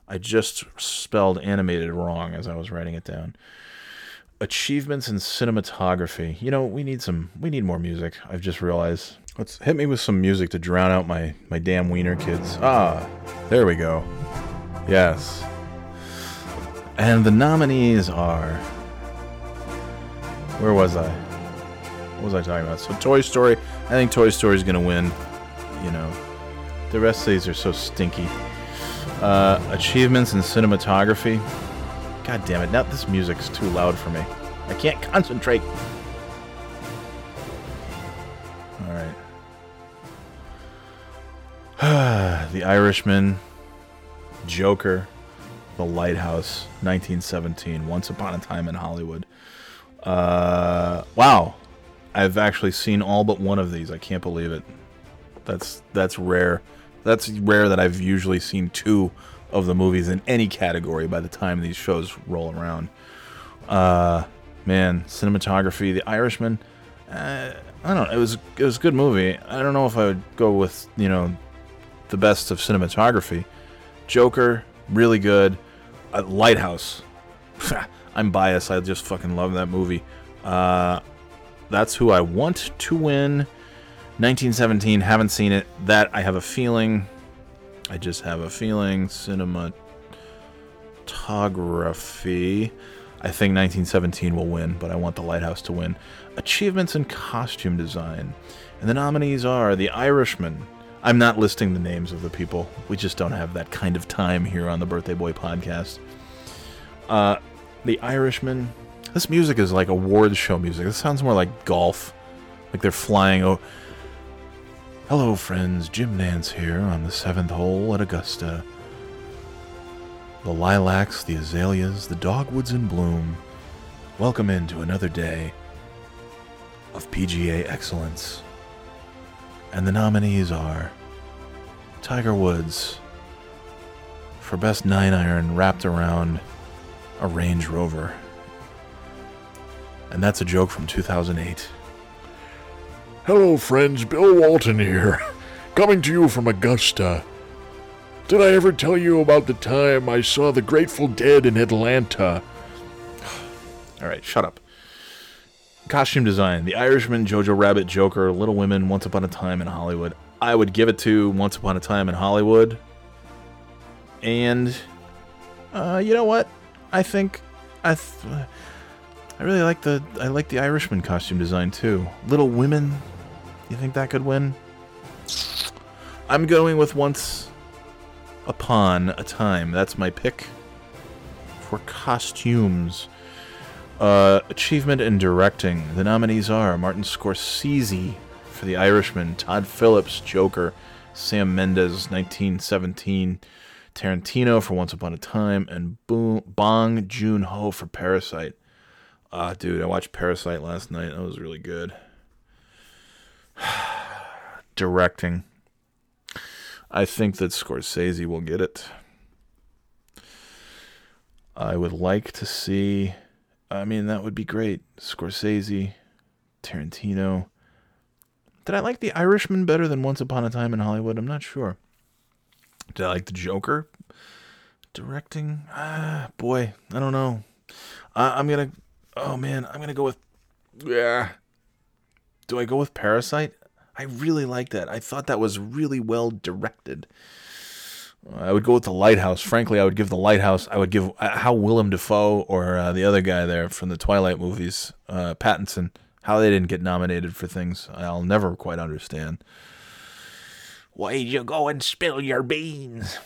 I just spelled animated wrong as I was writing it down. Achievements in cinematography. You know, we need some we need more music. I've just realized. Let's hit me with some music to drown out my my damn wiener kids. Ah, there we go. Yes. And the nominees are Where was I? What was I talking about? So Toy Story. I think Toy Story is gonna win. You know, the rest of these are so stinky. Uh, achievements in cinematography. God damn it! Now this music's too loud for me. I can't concentrate. All right. the Irishman, Joker, The Lighthouse, 1917, Once Upon a Time in Hollywood. Uh, wow, I've actually seen all but one of these. I can't believe it. That's that's rare. That's rare that I've usually seen two of the movies in any category by the time these shows roll around. Uh, man, cinematography, The Irishman. Uh, I don't. know. It was it was a good movie. I don't know if I would go with you know the best of cinematography. Joker, really good. Uh, Lighthouse. I'm biased. I just fucking love that movie. Uh, that's who I want to win. 1917, haven't seen it. That I have a feeling. I just have a feeling. Cinematography. I think 1917 will win, but I want The Lighthouse to win. Achievements in costume design. And the nominees are The Irishman. I'm not listing the names of the people. We just don't have that kind of time here on the Birthday Boy podcast. Uh, the Irishman, this music is like award show music. This sounds more like golf. Like they're flying. Oh, hello, friends. Jim Nantz here on the seventh hole at Augusta. The lilacs, the azaleas, the dogwoods in bloom. Welcome into another day of PGA excellence. And the nominees are Tiger Woods for best nine iron wrapped around a Range Rover. And that's a joke from 2008. Hello, friends. Bill Walton here, coming to you from Augusta. Did I ever tell you about the time I saw the Grateful Dead in Atlanta? All right, shut up. Costume design: The Irishman, Jojo Rabbit, Joker, Little Women, Once Upon a Time in Hollywood. I would give it to Once Upon a Time in Hollywood. And uh, you know what? I think I th- I really like the I like the Irishman costume design too. Little Women. You think that could win? I'm going with Once Upon a Time. That's my pick for costumes. Uh, achievement in directing. The nominees are Martin Scorsese for The Irishman, Todd Phillips, Joker, Sam Mendes, 1917, Tarantino for Once Upon a Time, and Bo- Bong Joon Ho for Parasite. Ah, dude, I watched Parasite last night. That was really good. Directing. I think that Scorsese will get it. I would like to see. I mean, that would be great. Scorsese, Tarantino. Did I like The Irishman better than Once Upon a Time in Hollywood? I'm not sure. Like The Joker? Directing? Ah, boy, I don't know. I, I'm gonna. Oh man, I'm gonna go with. Yeah. Do I go with Parasite? I really like that. I thought that was really well directed. I would go with the Lighthouse. Frankly, I would give the Lighthouse. I would give uh, how Willem Dafoe or uh, the other guy there from the Twilight movies, uh, Pattinson, how they didn't get nominated for things. I'll never quite understand. Why'd you go and spill your beans?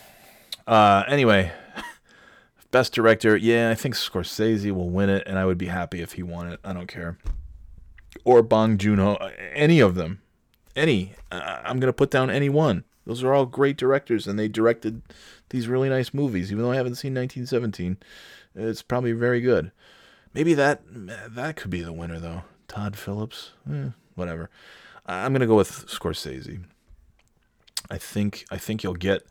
Uh, anyway, best director. Yeah, I think Scorsese will win it, and I would be happy if he won it. I don't care. Or Bong Joon Ho, any of them. any. I- I'm gonna put down any one. Those are all great directors, and they directed these really nice movies. Even though I haven't seen 1917, it's probably very good. Maybe that that could be the winner though. Todd Phillips, eh, whatever. I'm gonna go with Scorsese. I think I think you'll get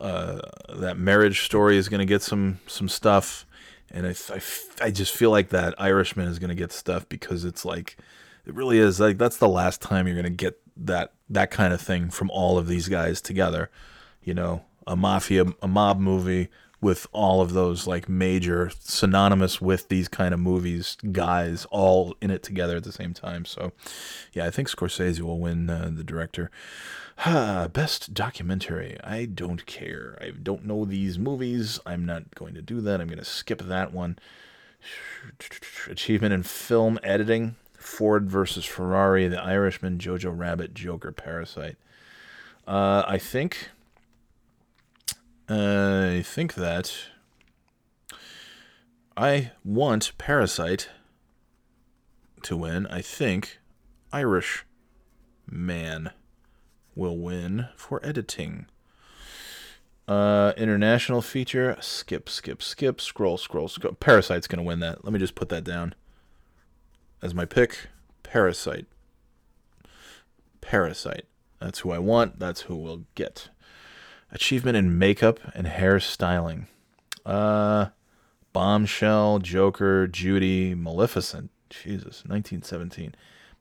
uh, that marriage story is gonna get some some stuff, and I, I, I just feel like that Irishman is gonna get stuff because it's like it really is like that's the last time you're gonna get that that kind of thing from all of these guys together. You know, a mafia, a mob movie with all of those like major synonymous with these kind of movies guys all in it together at the same time. So, yeah, I think Scorsese will win uh, the director. Best documentary. I don't care. I don't know these movies. I'm not going to do that. I'm going to skip that one. Achievement in film editing. Ford versus Ferrari, The Irishman, Jojo Rabbit, Joker, Parasite. Uh, I think. I think that. I want Parasite to win. I think Irish Man will win for editing. Uh, international feature. Skip, skip, skip. Scroll, scroll, scroll. Parasite's gonna win that. Let me just put that down as my pick. Parasite. Parasite. That's who I want. That's who we'll get. Achievement in makeup and hairstyling. Uh, Bombshell, Joker, Judy, Maleficent. Jesus, 1917.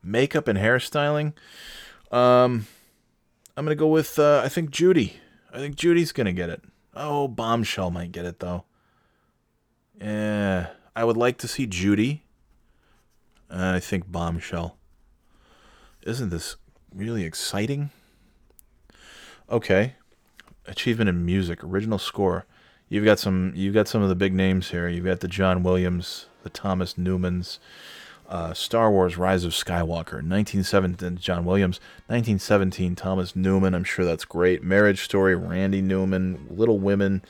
Makeup and hairstyling. Um, I'm gonna go with uh, I think Judy. I think Judy's gonna get it. Oh, Bombshell might get it though. Yeah, I would like to see Judy. Uh, I think Bombshell. Isn't this really exciting? Okay, achievement in music, original score. You've got some. You've got some of the big names here. You've got the John Williams, the Thomas Newmans, uh, Star Wars: Rise of Skywalker, 1917. John Williams, 1917. Thomas Newman. I'm sure that's great. Marriage Story, Randy Newman, Little Women,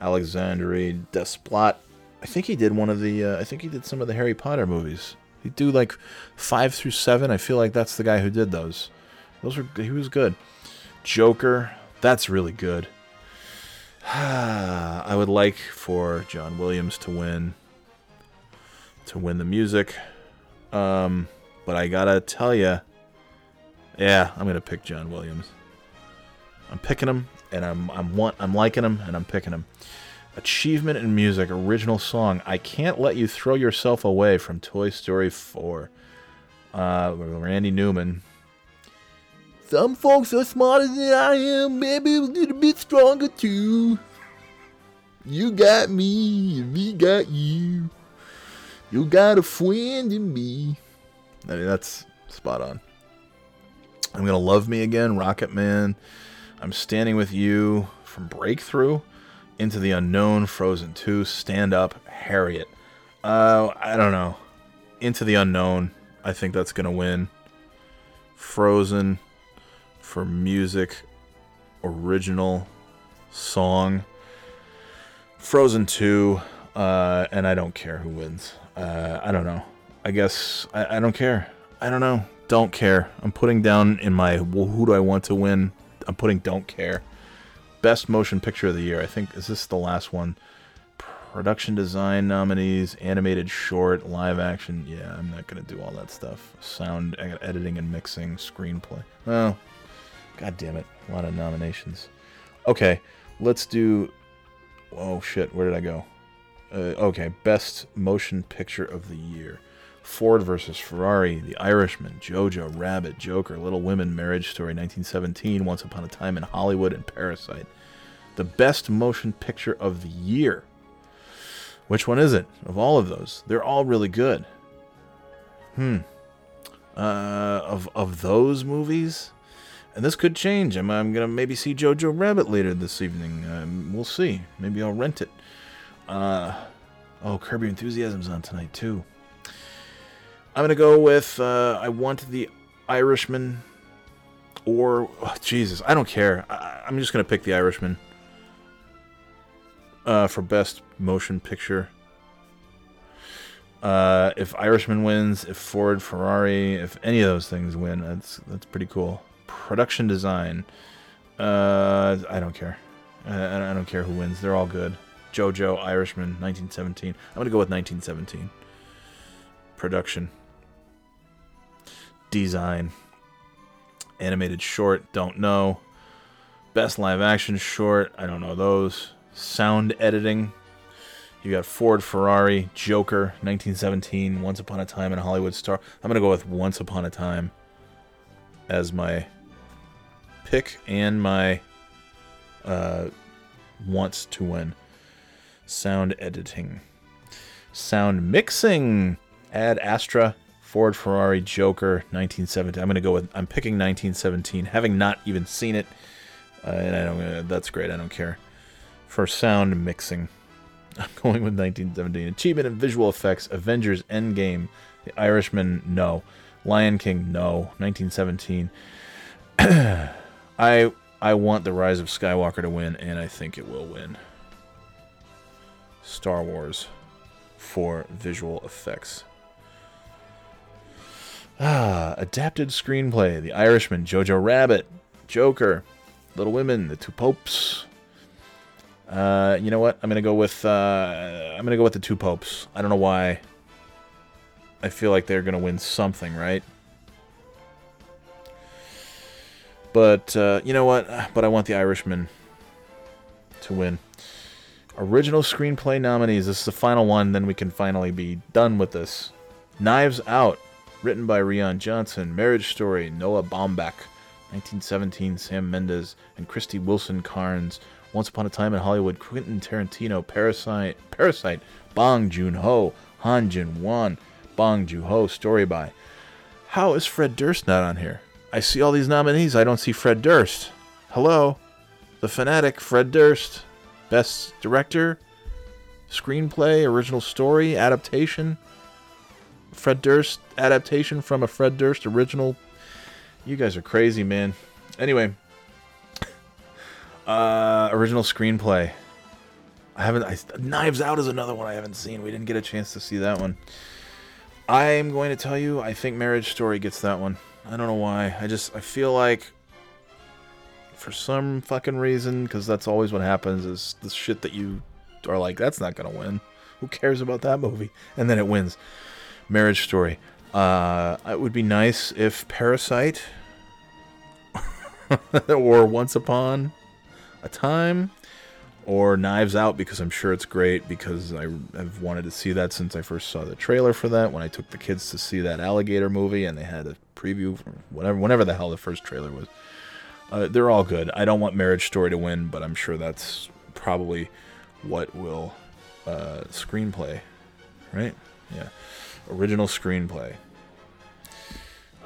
Alexandre Desplat. I think he did one of the. Uh, I think he did some of the Harry Potter movies. He do like five through seven. I feel like that's the guy who did those. Those were he was good. Joker, that's really good. I would like for John Williams to win to win the music. Um, but I gotta tell you, yeah, I'm gonna pick John Williams. I'm picking him, and I'm I'm want I'm liking him, and I'm picking him. Achievement in music, original song. I can't let you throw yourself away from Toy Story 4. Uh, Randy Newman. Some folks are smarter than I am, maybe a little bit stronger too. You got me, and me got you. You got a friend in me. I mean, that's spot on. I'm gonna love me again, Rocket Man. I'm standing with you from Breakthrough into the unknown, Frozen 2, Stand Up, Harriet. Uh, I don't know. Into the unknown. I think that's gonna win. Frozen for music, original song. Frozen 2, uh, and I don't care who wins. Uh, I don't know. I guess I, I don't care. I don't know. Don't care. I'm putting down in my well, who do I want to win? I'm putting don't care. Best motion picture of the year. I think is this the last one? Production design nominees, animated short, live action. Yeah, I'm not gonna do all that stuff. Sound ed- editing and mixing, screenplay. Oh, god damn it! A lot of nominations. Okay, let's do. Oh shit! Where did I go? Uh, okay, best motion picture of the year. Ford versus Ferrari, The Irishman, Jojo, Rabbit, Joker, Little Women, Marriage Story, 1917, Once Upon a Time in Hollywood, and Parasite. The best motion picture of the year. Which one is it? Of all of those, they're all really good. Hmm. Uh, of of those movies, and this could change. I'm, I'm gonna maybe see Jojo Rabbit later this evening. Um, we'll see. Maybe I'll rent it. Uh, oh, Your Enthusiasm's on tonight too. I'm gonna go with uh, I want the Irishman, or oh, Jesus, I don't care. I, I'm just gonna pick the Irishman uh, for best motion picture. Uh, if Irishman wins, if Ford, Ferrari, if any of those things win, that's that's pretty cool. Production design. Uh, I don't care. I, I don't care who wins. They're all good. JoJo, Irishman, 1917. I'm gonna go with 1917. Production. Design. Animated short, don't know. Best live action short, I don't know those. Sound editing. You got Ford, Ferrari, Joker, 1917, Once Upon a Time in Hollywood Star. I'm gonna go with Once Upon a Time as my pick and my uh, wants to win. Sound editing. Sound mixing. Ad Astra, Ford, Ferrari, Joker, 1917. I'm going to go with, I'm picking 1917, having not even seen it. Uh, and I don't, uh, that's great. I don't care. For sound mixing, I'm going with 1917. Achievement in visual effects, Avengers Endgame, The Irishman, no. Lion King, no. 1917. I I want the Rise of Skywalker to win, and I think it will win. Star Wars for visual effects. Ah, adapted screenplay: The Irishman, Jojo Rabbit, Joker, Little Women, The Two Popes. Uh, you know what? I'm gonna go with uh, I'm gonna go with The Two Popes. I don't know why. I feel like they're gonna win something, right? But uh, you know what? But I want The Irishman to win. Original screenplay nominees. This is the final one. Then we can finally be done with this. Knives Out, written by Rian Johnson. Marriage Story, Noah Baumbach. 1917, Sam Mendes and Krysty Wilson-Cairns. Once Upon a Time in Hollywood, Quentin Tarantino. Parasite, Parasite, Bong Joon Ho, Han Jin Won, Bong Joon Ho. Story by. How is Fred Durst not on here? I see all these nominees. I don't see Fred Durst. Hello, the fanatic Fred Durst. Best director, screenplay, original story, adaptation. Fred Durst adaptation from a Fred Durst original. You guys are crazy, man. Anyway, uh, original screenplay. I haven't. I, Knives Out is another one I haven't seen. We didn't get a chance to see that one. I'm going to tell you. I think Marriage Story gets that one. I don't know why. I just I feel like for some fucking reason, because that's always what happens is the shit that you are like, that's not gonna win. Who cares about that movie? And then it wins. Marriage Story. Uh, it would be nice if Parasite or Once Upon a Time or Knives Out because I'm sure it's great because I have wanted to see that since I first saw the trailer for that when I took the kids to see that alligator movie and they had a preview whatever whenever the hell the first trailer was. Uh, they're all good. I don't want Marriage Story to win, but I'm sure that's probably what will uh, screenplay, right? Yeah, original screenplay.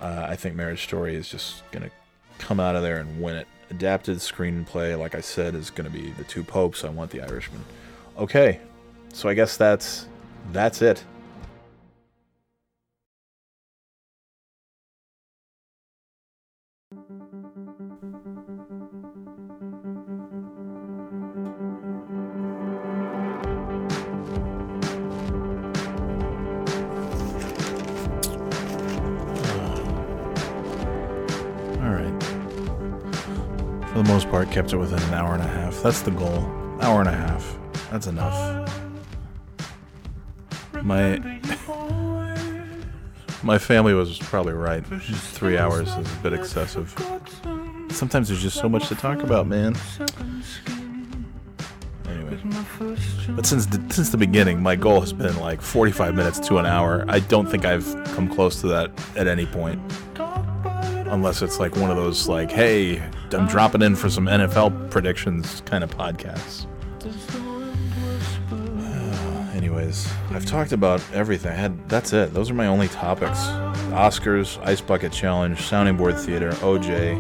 Uh, I think Marriage Story is just gonna come out of there and win it. Adapted screenplay, like I said, is gonna be The Two Popes. I want The Irishman. Okay, so I guess that's that's it. Most part, kept it within an hour and a half. That's the goal. Hour and a half. That's enough. My my family was probably right. Three hours is a bit excessive. Sometimes there's just so much to talk about, man. Anyway, but since the, since the beginning, my goal has been like 45 minutes to an hour. I don't think I've come close to that at any point, unless it's like one of those like, "Hey, I'm dropping in for some NFL predictions" kind of podcasts. Anyways, I've talked about everything. I had that's it. Those are my only topics: Oscars, Ice Bucket Challenge, Sounding Board Theater, OJ.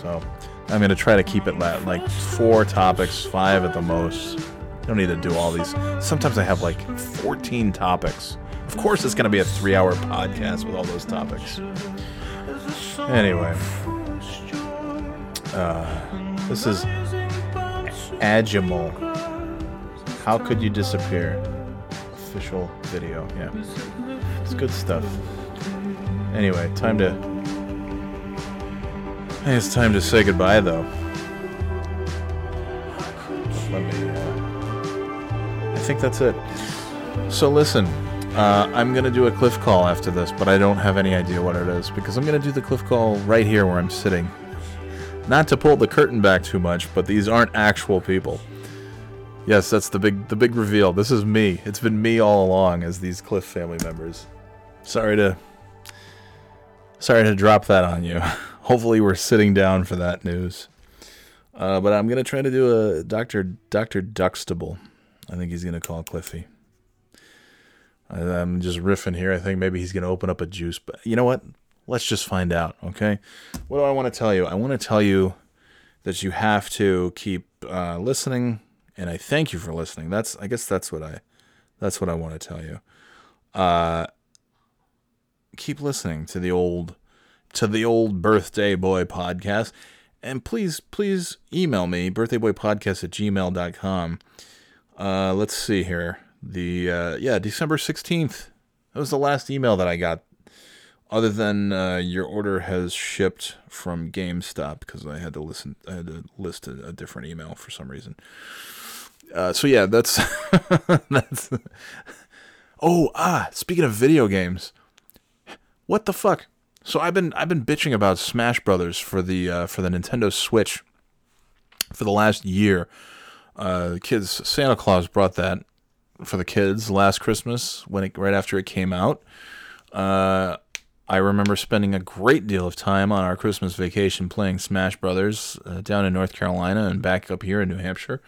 So I'm gonna try to keep it la- like four topics, five at the most. Don't need to do all these. Sometimes I have like 14 topics. Of course, it's gonna be a three-hour podcast with all those topics. Anyway, uh, this is Agimal. How could you disappear? Official video. Yeah. It's good stuff. Anyway, time to Hey, it's time to say goodbye, though. Let me. Uh, I think that's it. So listen, uh, I'm gonna do a cliff call after this, but I don't have any idea what it is because I'm gonna do the cliff call right here where I'm sitting. Not to pull the curtain back too much, but these aren't actual people. Yes, that's the big the big reveal. This is me. It's been me all along as these Cliff family members. Sorry to sorry to drop that on you. Hopefully we're sitting down for that news. Uh, but I'm gonna try to do a Doctor Doctor Duxtable. I think he's gonna call Cliffy. I'm just riffing here. I think maybe he's gonna open up a juice, but you know what? Let's just find out. Okay. What do I want to tell you? I want to tell you that you have to keep uh, listening, and I thank you for listening. That's I guess that's what I that's what I want to tell you. Uh, keep listening to the old to the old birthday boy podcast and please please email me birthdayboypodcast at gmail.com uh let's see here the uh yeah december 16th that was the last email that i got other than uh, your order has shipped from gamestop because i had to listen i had to list a, a different email for some reason uh, so yeah that's that's oh ah speaking of video games what the fuck? So I've been I've been bitching about Smash Brothers for the uh, for the Nintendo Switch for the last year. Uh, kids Santa Claus brought that for the kids last Christmas when it right after it came out. Uh, I remember spending a great deal of time on our Christmas vacation playing Smash Brothers uh, down in North Carolina and back up here in New Hampshire.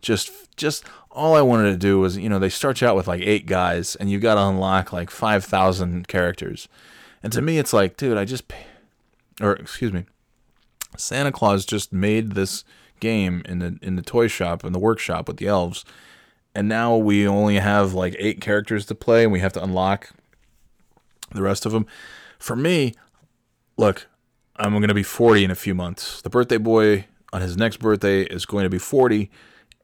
Just just all I wanted to do was, you know, they start you out with like eight guys and you got to unlock like 5,000 characters. And to me it's like, dude, I just or excuse me. Santa Claus just made this game in the in the toy shop in the workshop with the elves. And now we only have like eight characters to play and we have to unlock the rest of them. For me, look, I'm going to be 40 in a few months. The birthday boy on his next birthday is going to be 40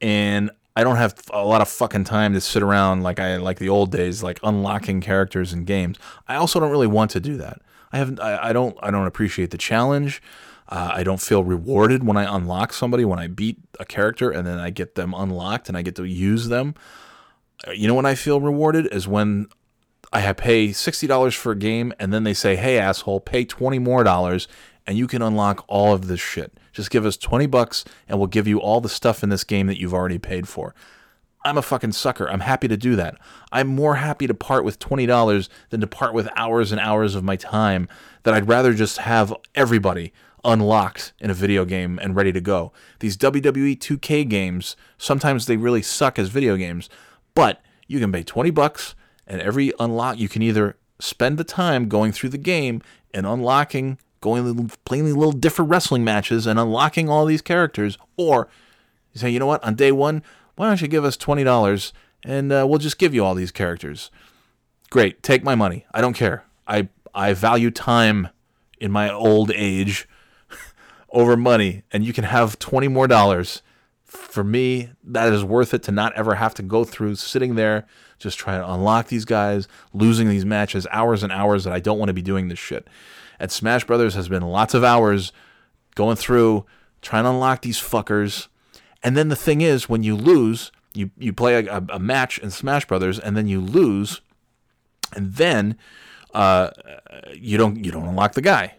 and I don't have a lot of fucking time to sit around like I like the old days like unlocking characters in games. I also don't really want to do that. I haven't I, I don't I don't appreciate the challenge. Uh, I don't feel rewarded when I unlock somebody when I beat a character and then I get them unlocked and I get to use them. Uh, You know when I feel rewarded is when I pay sixty dollars for a game, and then they say, "Hey, asshole, pay twenty more dollars, and you can unlock all of this shit. Just give us twenty bucks, and we'll give you all the stuff in this game that you've already paid for." I'm a fucking sucker. I'm happy to do that. I'm more happy to part with twenty dollars than to part with hours and hours of my time. That I'd rather just have everybody unlocked in a video game and ready to go. These WWE 2K games, sometimes they really suck as video games, but you can pay 20 bucks and every unlock you can either spend the time going through the game and unlocking going playing little different wrestling matches and unlocking all these characters or you say you know what? On day one why don't you give us $20 and uh, we'll just give you all these characters. Great take my money. I don't care. I i value time in my old age over money and you can have 20 more dollars for me that is worth it to not ever have to go through sitting there just trying to unlock these guys losing these matches hours and hours that i don't want to be doing this shit. At smash brothers has been lots of hours going through trying to unlock these fuckers. And then the thing is when you lose you, you play a, a match in smash brothers and then you lose and then uh, you don't you don't unlock the guy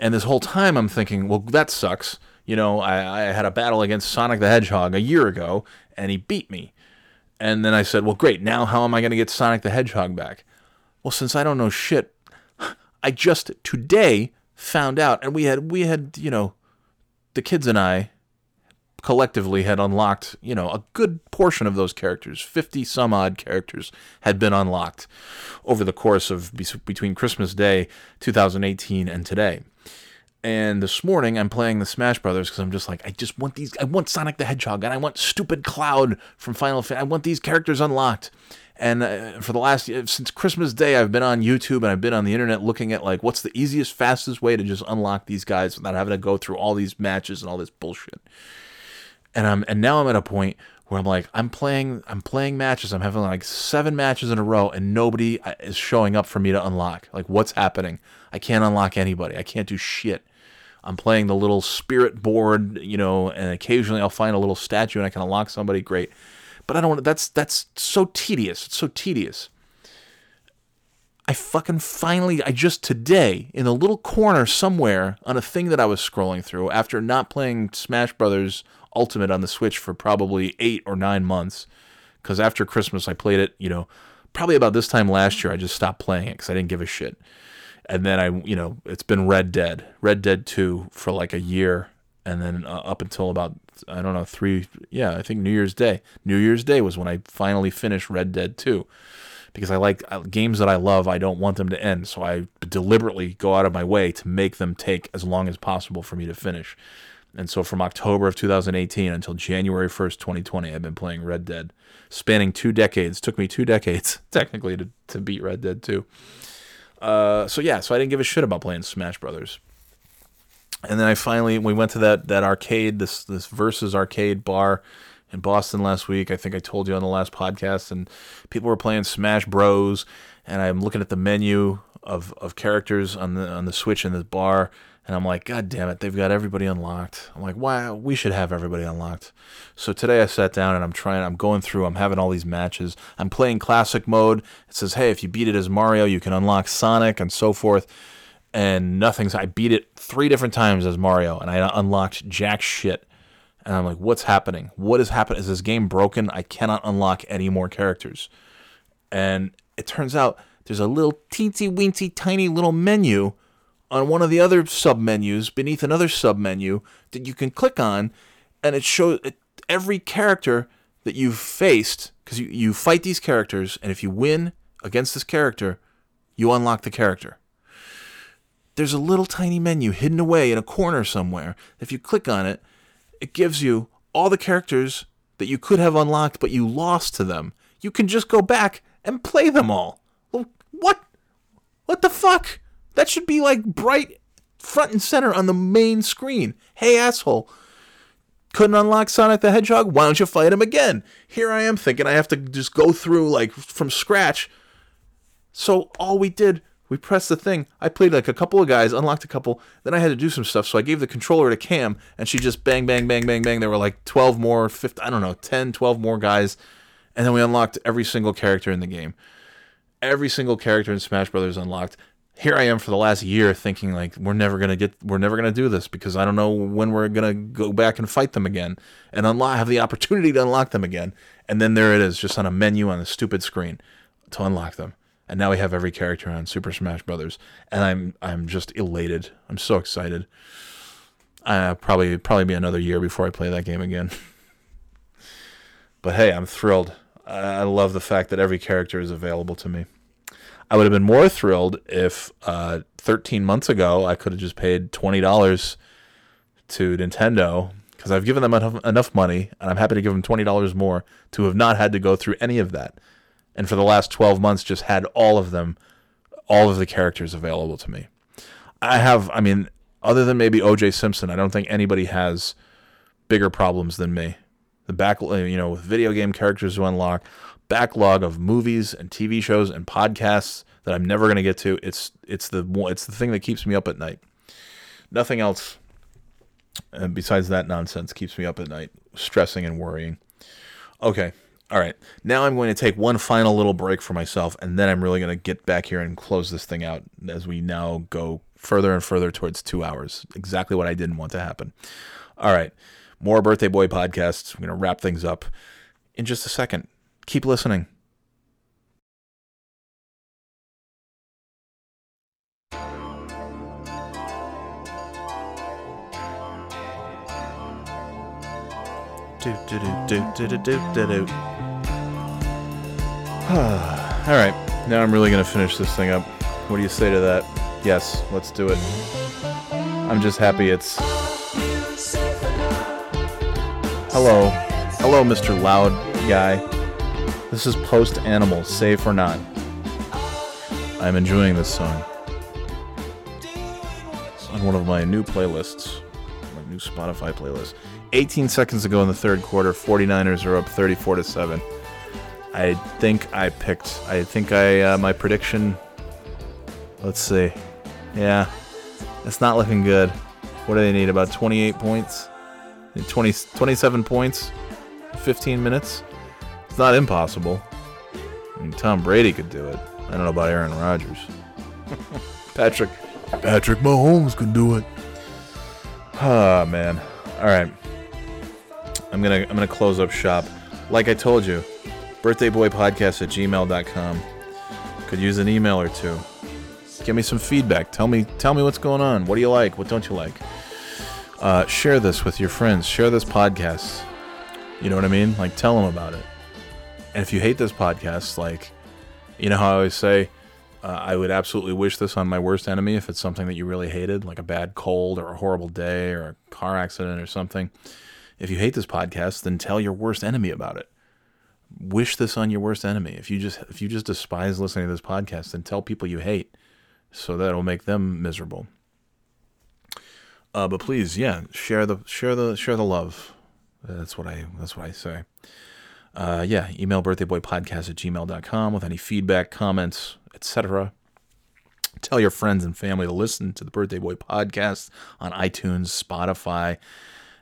and this whole time I'm thinking, well, that sucks. You know, I, I had a battle against Sonic the Hedgehog a year ago, and he beat me. And then I said, well, great. Now how am I going to get Sonic the Hedgehog back? Well, since I don't know shit, I just today found out, and we had we had you know, the kids and I collectively had unlocked, you know, a good portion of those characters. 50 some odd characters had been unlocked over the course of between Christmas Day 2018 and today. And this morning I'm playing the Smash Brothers because I'm just like, I just want these, I want Sonic the Hedgehog and I want Stupid Cloud from Final Fantasy. I want these characters unlocked. And uh, for the last, since Christmas Day, I've been on YouTube and I've been on the internet looking at like, what's the easiest, fastest way to just unlock these guys without having to go through all these matches and all this bullshit. And I'm and now I'm at a point where I'm like I'm playing I'm playing matches. I'm having like seven matches in a row and nobody uh, is showing up for me to unlock. Like what's happening? I can't unlock anybody. I can't do shit I'm playing the little spirit board, you know, and occasionally I'll find a little statue and I can unlock somebody. Great, but I don't want. That's that's so tedious. It's so tedious. I fucking finally, I just today, in a little corner somewhere on a thing that I was scrolling through after not playing Smash Brothers Ultimate on the Switch for probably eight or nine months, because after Christmas I played it, you know, probably about this time last year I just stopped playing it because I didn't give a shit. And then I, you know, it's been Red Dead, Red Dead 2 for like a year. And then uh, up until about, I don't know, three, yeah, I think New Year's Day. New Year's Day was when I finally finished Red Dead 2 because I like uh, games that I love. I don't want them to end, so I deliberately go out of my way to make them take as long as possible for me to finish. And so from October of 2018 until January 1st, 2020, I've been playing Red Dead, spanning two decades. Took me two decades technically to, to beat Red Dead 2. Uh, so yeah, so I didn't give a shit about playing Smash Brothers. And then I finally we went to that that arcade, this this versus arcade bar in Boston last week. I think I told you on the last podcast, and people were playing Smash Bros. And I'm looking at the menu of, of characters on the on the Switch in this bar, and I'm like, God damn it, they've got everybody unlocked. I'm like, why? We should have everybody unlocked. So today I sat down and I'm trying. I'm going through. I'm having all these matches. I'm playing classic mode. It says, hey, if you beat it as Mario, you can unlock Sonic and so forth. And nothing's. I beat it three different times as Mario, and I unlocked jack shit and I'm like, what's happening? What is happening? Is this game broken? I cannot unlock any more characters. And it turns out there's a little teensy weensy tiny little menu on one of the other submenus beneath another submenu that you can click on, and it shows every character that you've faced because you, you fight these characters, and if you win against this character, you unlock the character. There's a little tiny menu hidden away in a corner somewhere. If you click on it, it gives you all the characters that you could have unlocked but you lost to them. You can just go back and play them all. What? What the fuck? That should be like bright front and center on the main screen. Hey, asshole. Couldn't unlock Sonic the Hedgehog? Why don't you fight him again? Here I am thinking I have to just go through like from scratch. So all we did we pressed the thing. I played like a couple of guys, unlocked a couple. Then I had to do some stuff, so I gave the controller to Cam, and she just bang, bang, bang, bang, bang. There were like 12 more, 50, I don't know, 10, 12 more guys. And then we unlocked every single character in the game. Every single character in Smash Brothers unlocked. Here I am for the last year thinking like we're never gonna get we're never gonna do this because I don't know when we're gonna go back and fight them again and unlock have the opportunity to unlock them again. And then there it is, just on a menu on a stupid screen to unlock them and now we have every character on Super Smash Brothers, and I'm I'm just elated. I'm so excited. Uh, probably probably be another year before I play that game again. but hey, I'm thrilled. I love the fact that every character is available to me. I would have been more thrilled if uh, 13 months ago I could have just paid twenty dollars to Nintendo because I've given them enough, enough money, and I'm happy to give them twenty dollars more to have not had to go through any of that. And for the last 12 months just had all of them all of the characters available to me. I have i mean other than maybe oj simpson i don't think anybody has bigger problems than me. The back you know with video game characters to unlock backlog of movies and tv shows and podcasts that i'm never going to get to it's it's the it's the thing that keeps me up at night nothing else and besides that nonsense keeps me up at night stressing and worrying okay all right. Now I'm going to take one final little break for myself, and then I'm really going to get back here and close this thing out as we now go further and further towards two hours. Exactly what I didn't want to happen. All right. More Birthday Boy podcasts. We're going to wrap things up in just a second. Keep listening. Do, do, do, do, do, do, do, do. All right, now I'm really gonna finish this thing up. What do you say to that? Yes, let's do it. I'm just happy it's. Hello, hello, Mr. Loud Guy. This is Post Animal, safe or not. I'm enjoying this song. On one of my new playlists, my new Spotify playlist. 18 seconds ago in the third quarter, 49ers are up 34 to 7. I think I picked. I think I uh, my prediction. Let's see. Yeah, it's not looking good. What do they need? About 28 points? 20, 27 points? 15 minutes? It's not impossible. I mean, Tom Brady could do it. I don't know about Aaron Rodgers. Patrick. Patrick Mahomes can do it. Oh man. All right. I'm gonna I'm gonna close up shop. Like I told you, birthdayboypodcast at gmail.com. Could use an email or two. Give me some feedback. Tell me tell me what's going on. What do you like? What don't you like? Uh, share this with your friends. Share this podcast. You know what I mean? Like tell them about it. And if you hate this podcast, like you know how I always say, uh, I would absolutely wish this on my worst enemy if it's something that you really hated, like a bad cold or a horrible day or a car accident or something. If you hate this podcast, then tell your worst enemy about it. Wish this on your worst enemy. If you just if you just despise listening to this podcast, then tell people you hate, so that'll make them miserable. Uh, but please, yeah, share the share the share the love. That's what I that's what I say. Uh, yeah, email birthdayboypodcast at gmail.com with any feedback, comments, etc. Tell your friends and family to listen to the Birthday Boy podcast on iTunes, Spotify,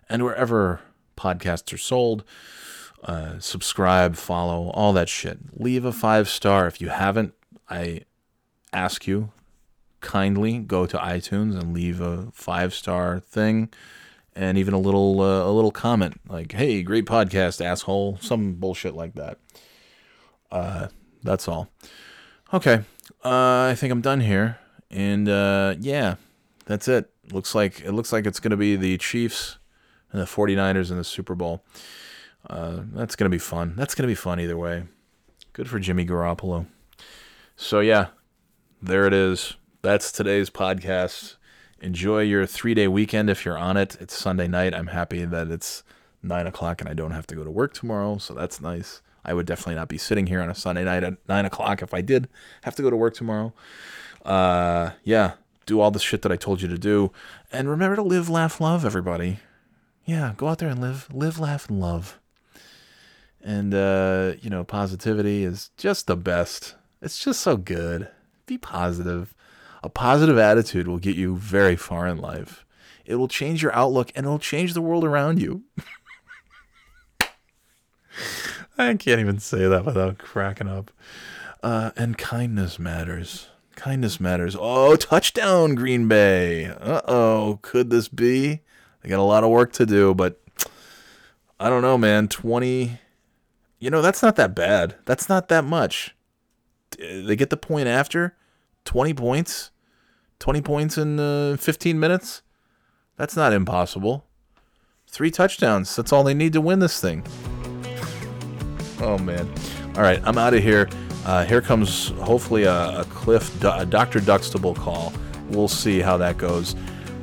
and wherever podcasts are sold. Uh, subscribe, follow, all that shit. Leave a five star. If you haven't, I ask you kindly go to iTunes and leave a five star thing and even a little uh, a little comment like hey great podcast asshole some bullshit like that. Uh, that's all. Okay uh, i think i'm done here and uh, yeah that's it. Looks like it looks like it's going to be the chiefs and the 49ers in the super bowl. Uh, that's going to be fun. That's going to be fun either way. Good for jimmy garoppolo. So yeah there it is. That's today's podcast enjoy your three day weekend if you're on it. It's Sunday night. I'm happy that it's nine o'clock and I don't have to go to work tomorrow, so that's nice. I would definitely not be sitting here on a Sunday night at nine o'clock if I did have to go to work tomorrow. Uh, yeah, do all the shit that I told you to do, and remember to live, laugh, love, everybody. Yeah, go out there and live, live, laugh, and love. And uh, you know, positivity is just the best. It's just so good. Be positive. A positive attitude will get you very far in life. It will change your outlook and it'll change the world around you. I can't even say that without cracking up. Uh, and kindness matters. Kindness matters. Oh, touchdown, Green Bay. Uh oh. Could this be? They got a lot of work to do, but I don't know, man. 20. You know, that's not that bad. That's not that much. They get the point after 20 points. 20 points in uh, 15 minutes. That's not impossible. Three touchdowns. That's all they need to win this thing. Oh, man. All right, I'm out of here. Uh, here comes hopefully a, a Cliff, a Dr. Duxtable call. We'll see how that goes.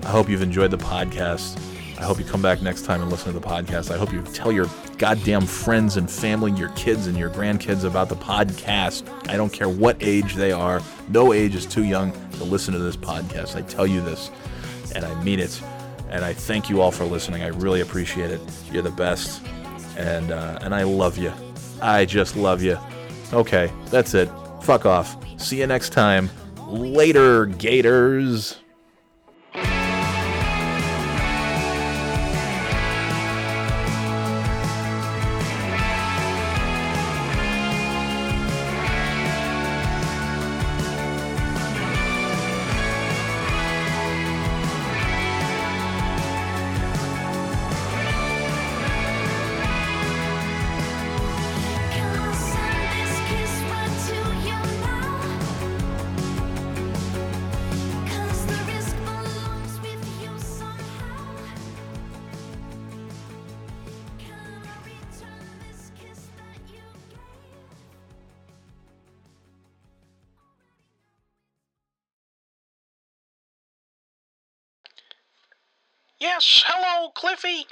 I hope you've enjoyed the podcast. I hope you come back next time and listen to the podcast. I hope you tell your goddamn friends and family, your kids and your grandkids about the podcast. I don't care what age they are. No age is too young to listen to this podcast. I tell you this, and I mean it. And I thank you all for listening. I really appreciate it. You're the best, and uh, and I love you. I just love you. Okay, that's it. Fuck off. See you next time. Later, Gators. Yes, hello, Cliffy.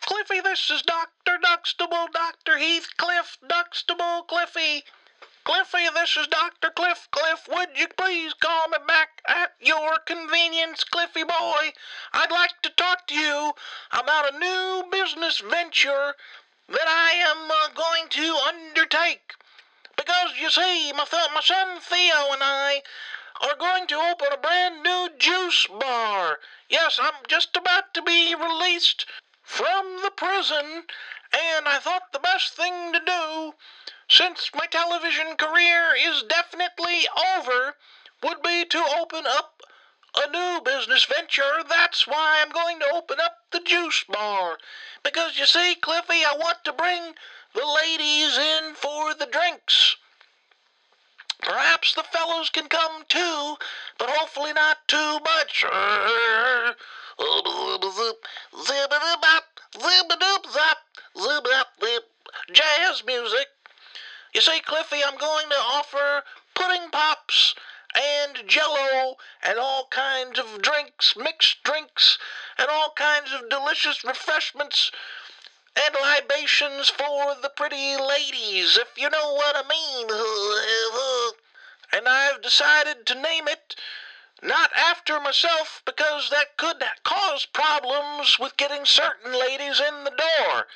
Cliffy, this is Dr. Duxtable, Dr. Heathcliff, Duxtable, Cliffy. Cliffy, this is Dr. Cliff Cliff. Would you please call me back at your convenience, Cliffy boy? I'd like to talk to you about a new business venture that I am uh, going to undertake. Because you see, my, th- my son Theo and I are going to open a brand new juice bar. Yes, I'm just about to be released from the prison, and I thought the best thing to do, since my television career is definitely over, would be to open up a new business venture. That's why I'm going to open up the juice bar. Because you see, Cliffy, I want to bring the ladies in for the drinks. Perhaps the fellows can come too, but hopefully not too much. Jazz music. You see, Cliffy, I'm going to offer pudding pops and jello and all kinds of drinks, mixed drinks, and all kinds of delicious refreshments and libations for the pretty ladies, if you know what I mean. And I've decided to name it not after myself because that could cause problems with getting certain ladies in the door.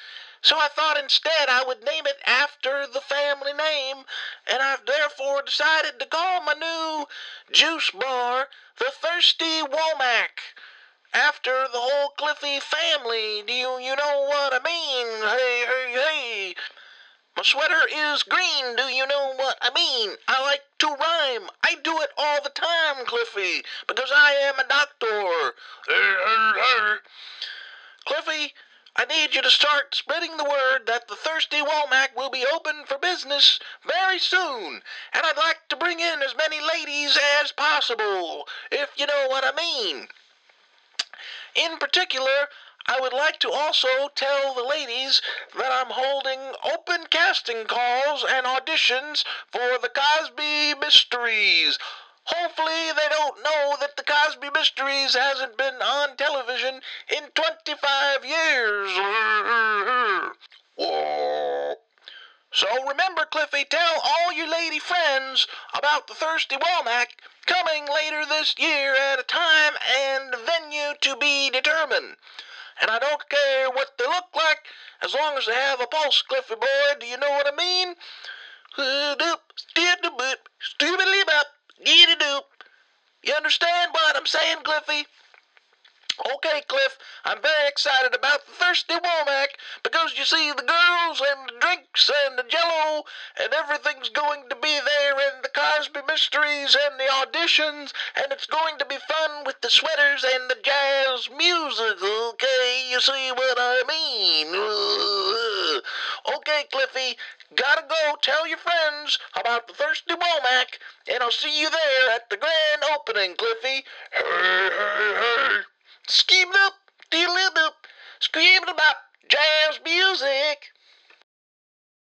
So I thought instead I would name it after the family name, and I've therefore decided to call my new juice bar the Thirsty Womack. After the whole Cliffy family, do you you know what I mean? Hey, hey, hey. My sweater is green, do you know what I mean? I like to rhyme. I do it all the time, Cliffy, because I am a doctor. Cliffy, I need you to start spreading the word that the Thirsty Womack will be open for business very soon, and I'd like to bring in as many ladies as possible, if you know what I mean. In particular, I would like to also tell the ladies that I'm holding open casting calls and auditions for the Cosby Mysteries. Hopefully, they don't know that the Cosby Mysteries hasn't been on television in 25 years. So remember, Cliffy, tell all your lady friends about the Thirsty Womack coming later this year at a time and venue to be determined. And I don't care what they look like, as long as they have a pulse, Cliffy boy. Do you know what I mean? You understand what I'm saying, Cliffy? Okay, Cliff, I'm very excited about the Thirsty Womack because you see the girls and the drinks and the jello and everything's going to be there and the Cosby Mysteries and the auditions and it's going to be fun with the sweaters and the jazz music. Okay, you see what I mean? Okay, Cliffy, gotta go tell your friends about the Thirsty Womack and I'll see you there at the grand opening, Cliffy. Scheming up, dealing up, screaming about jazz music.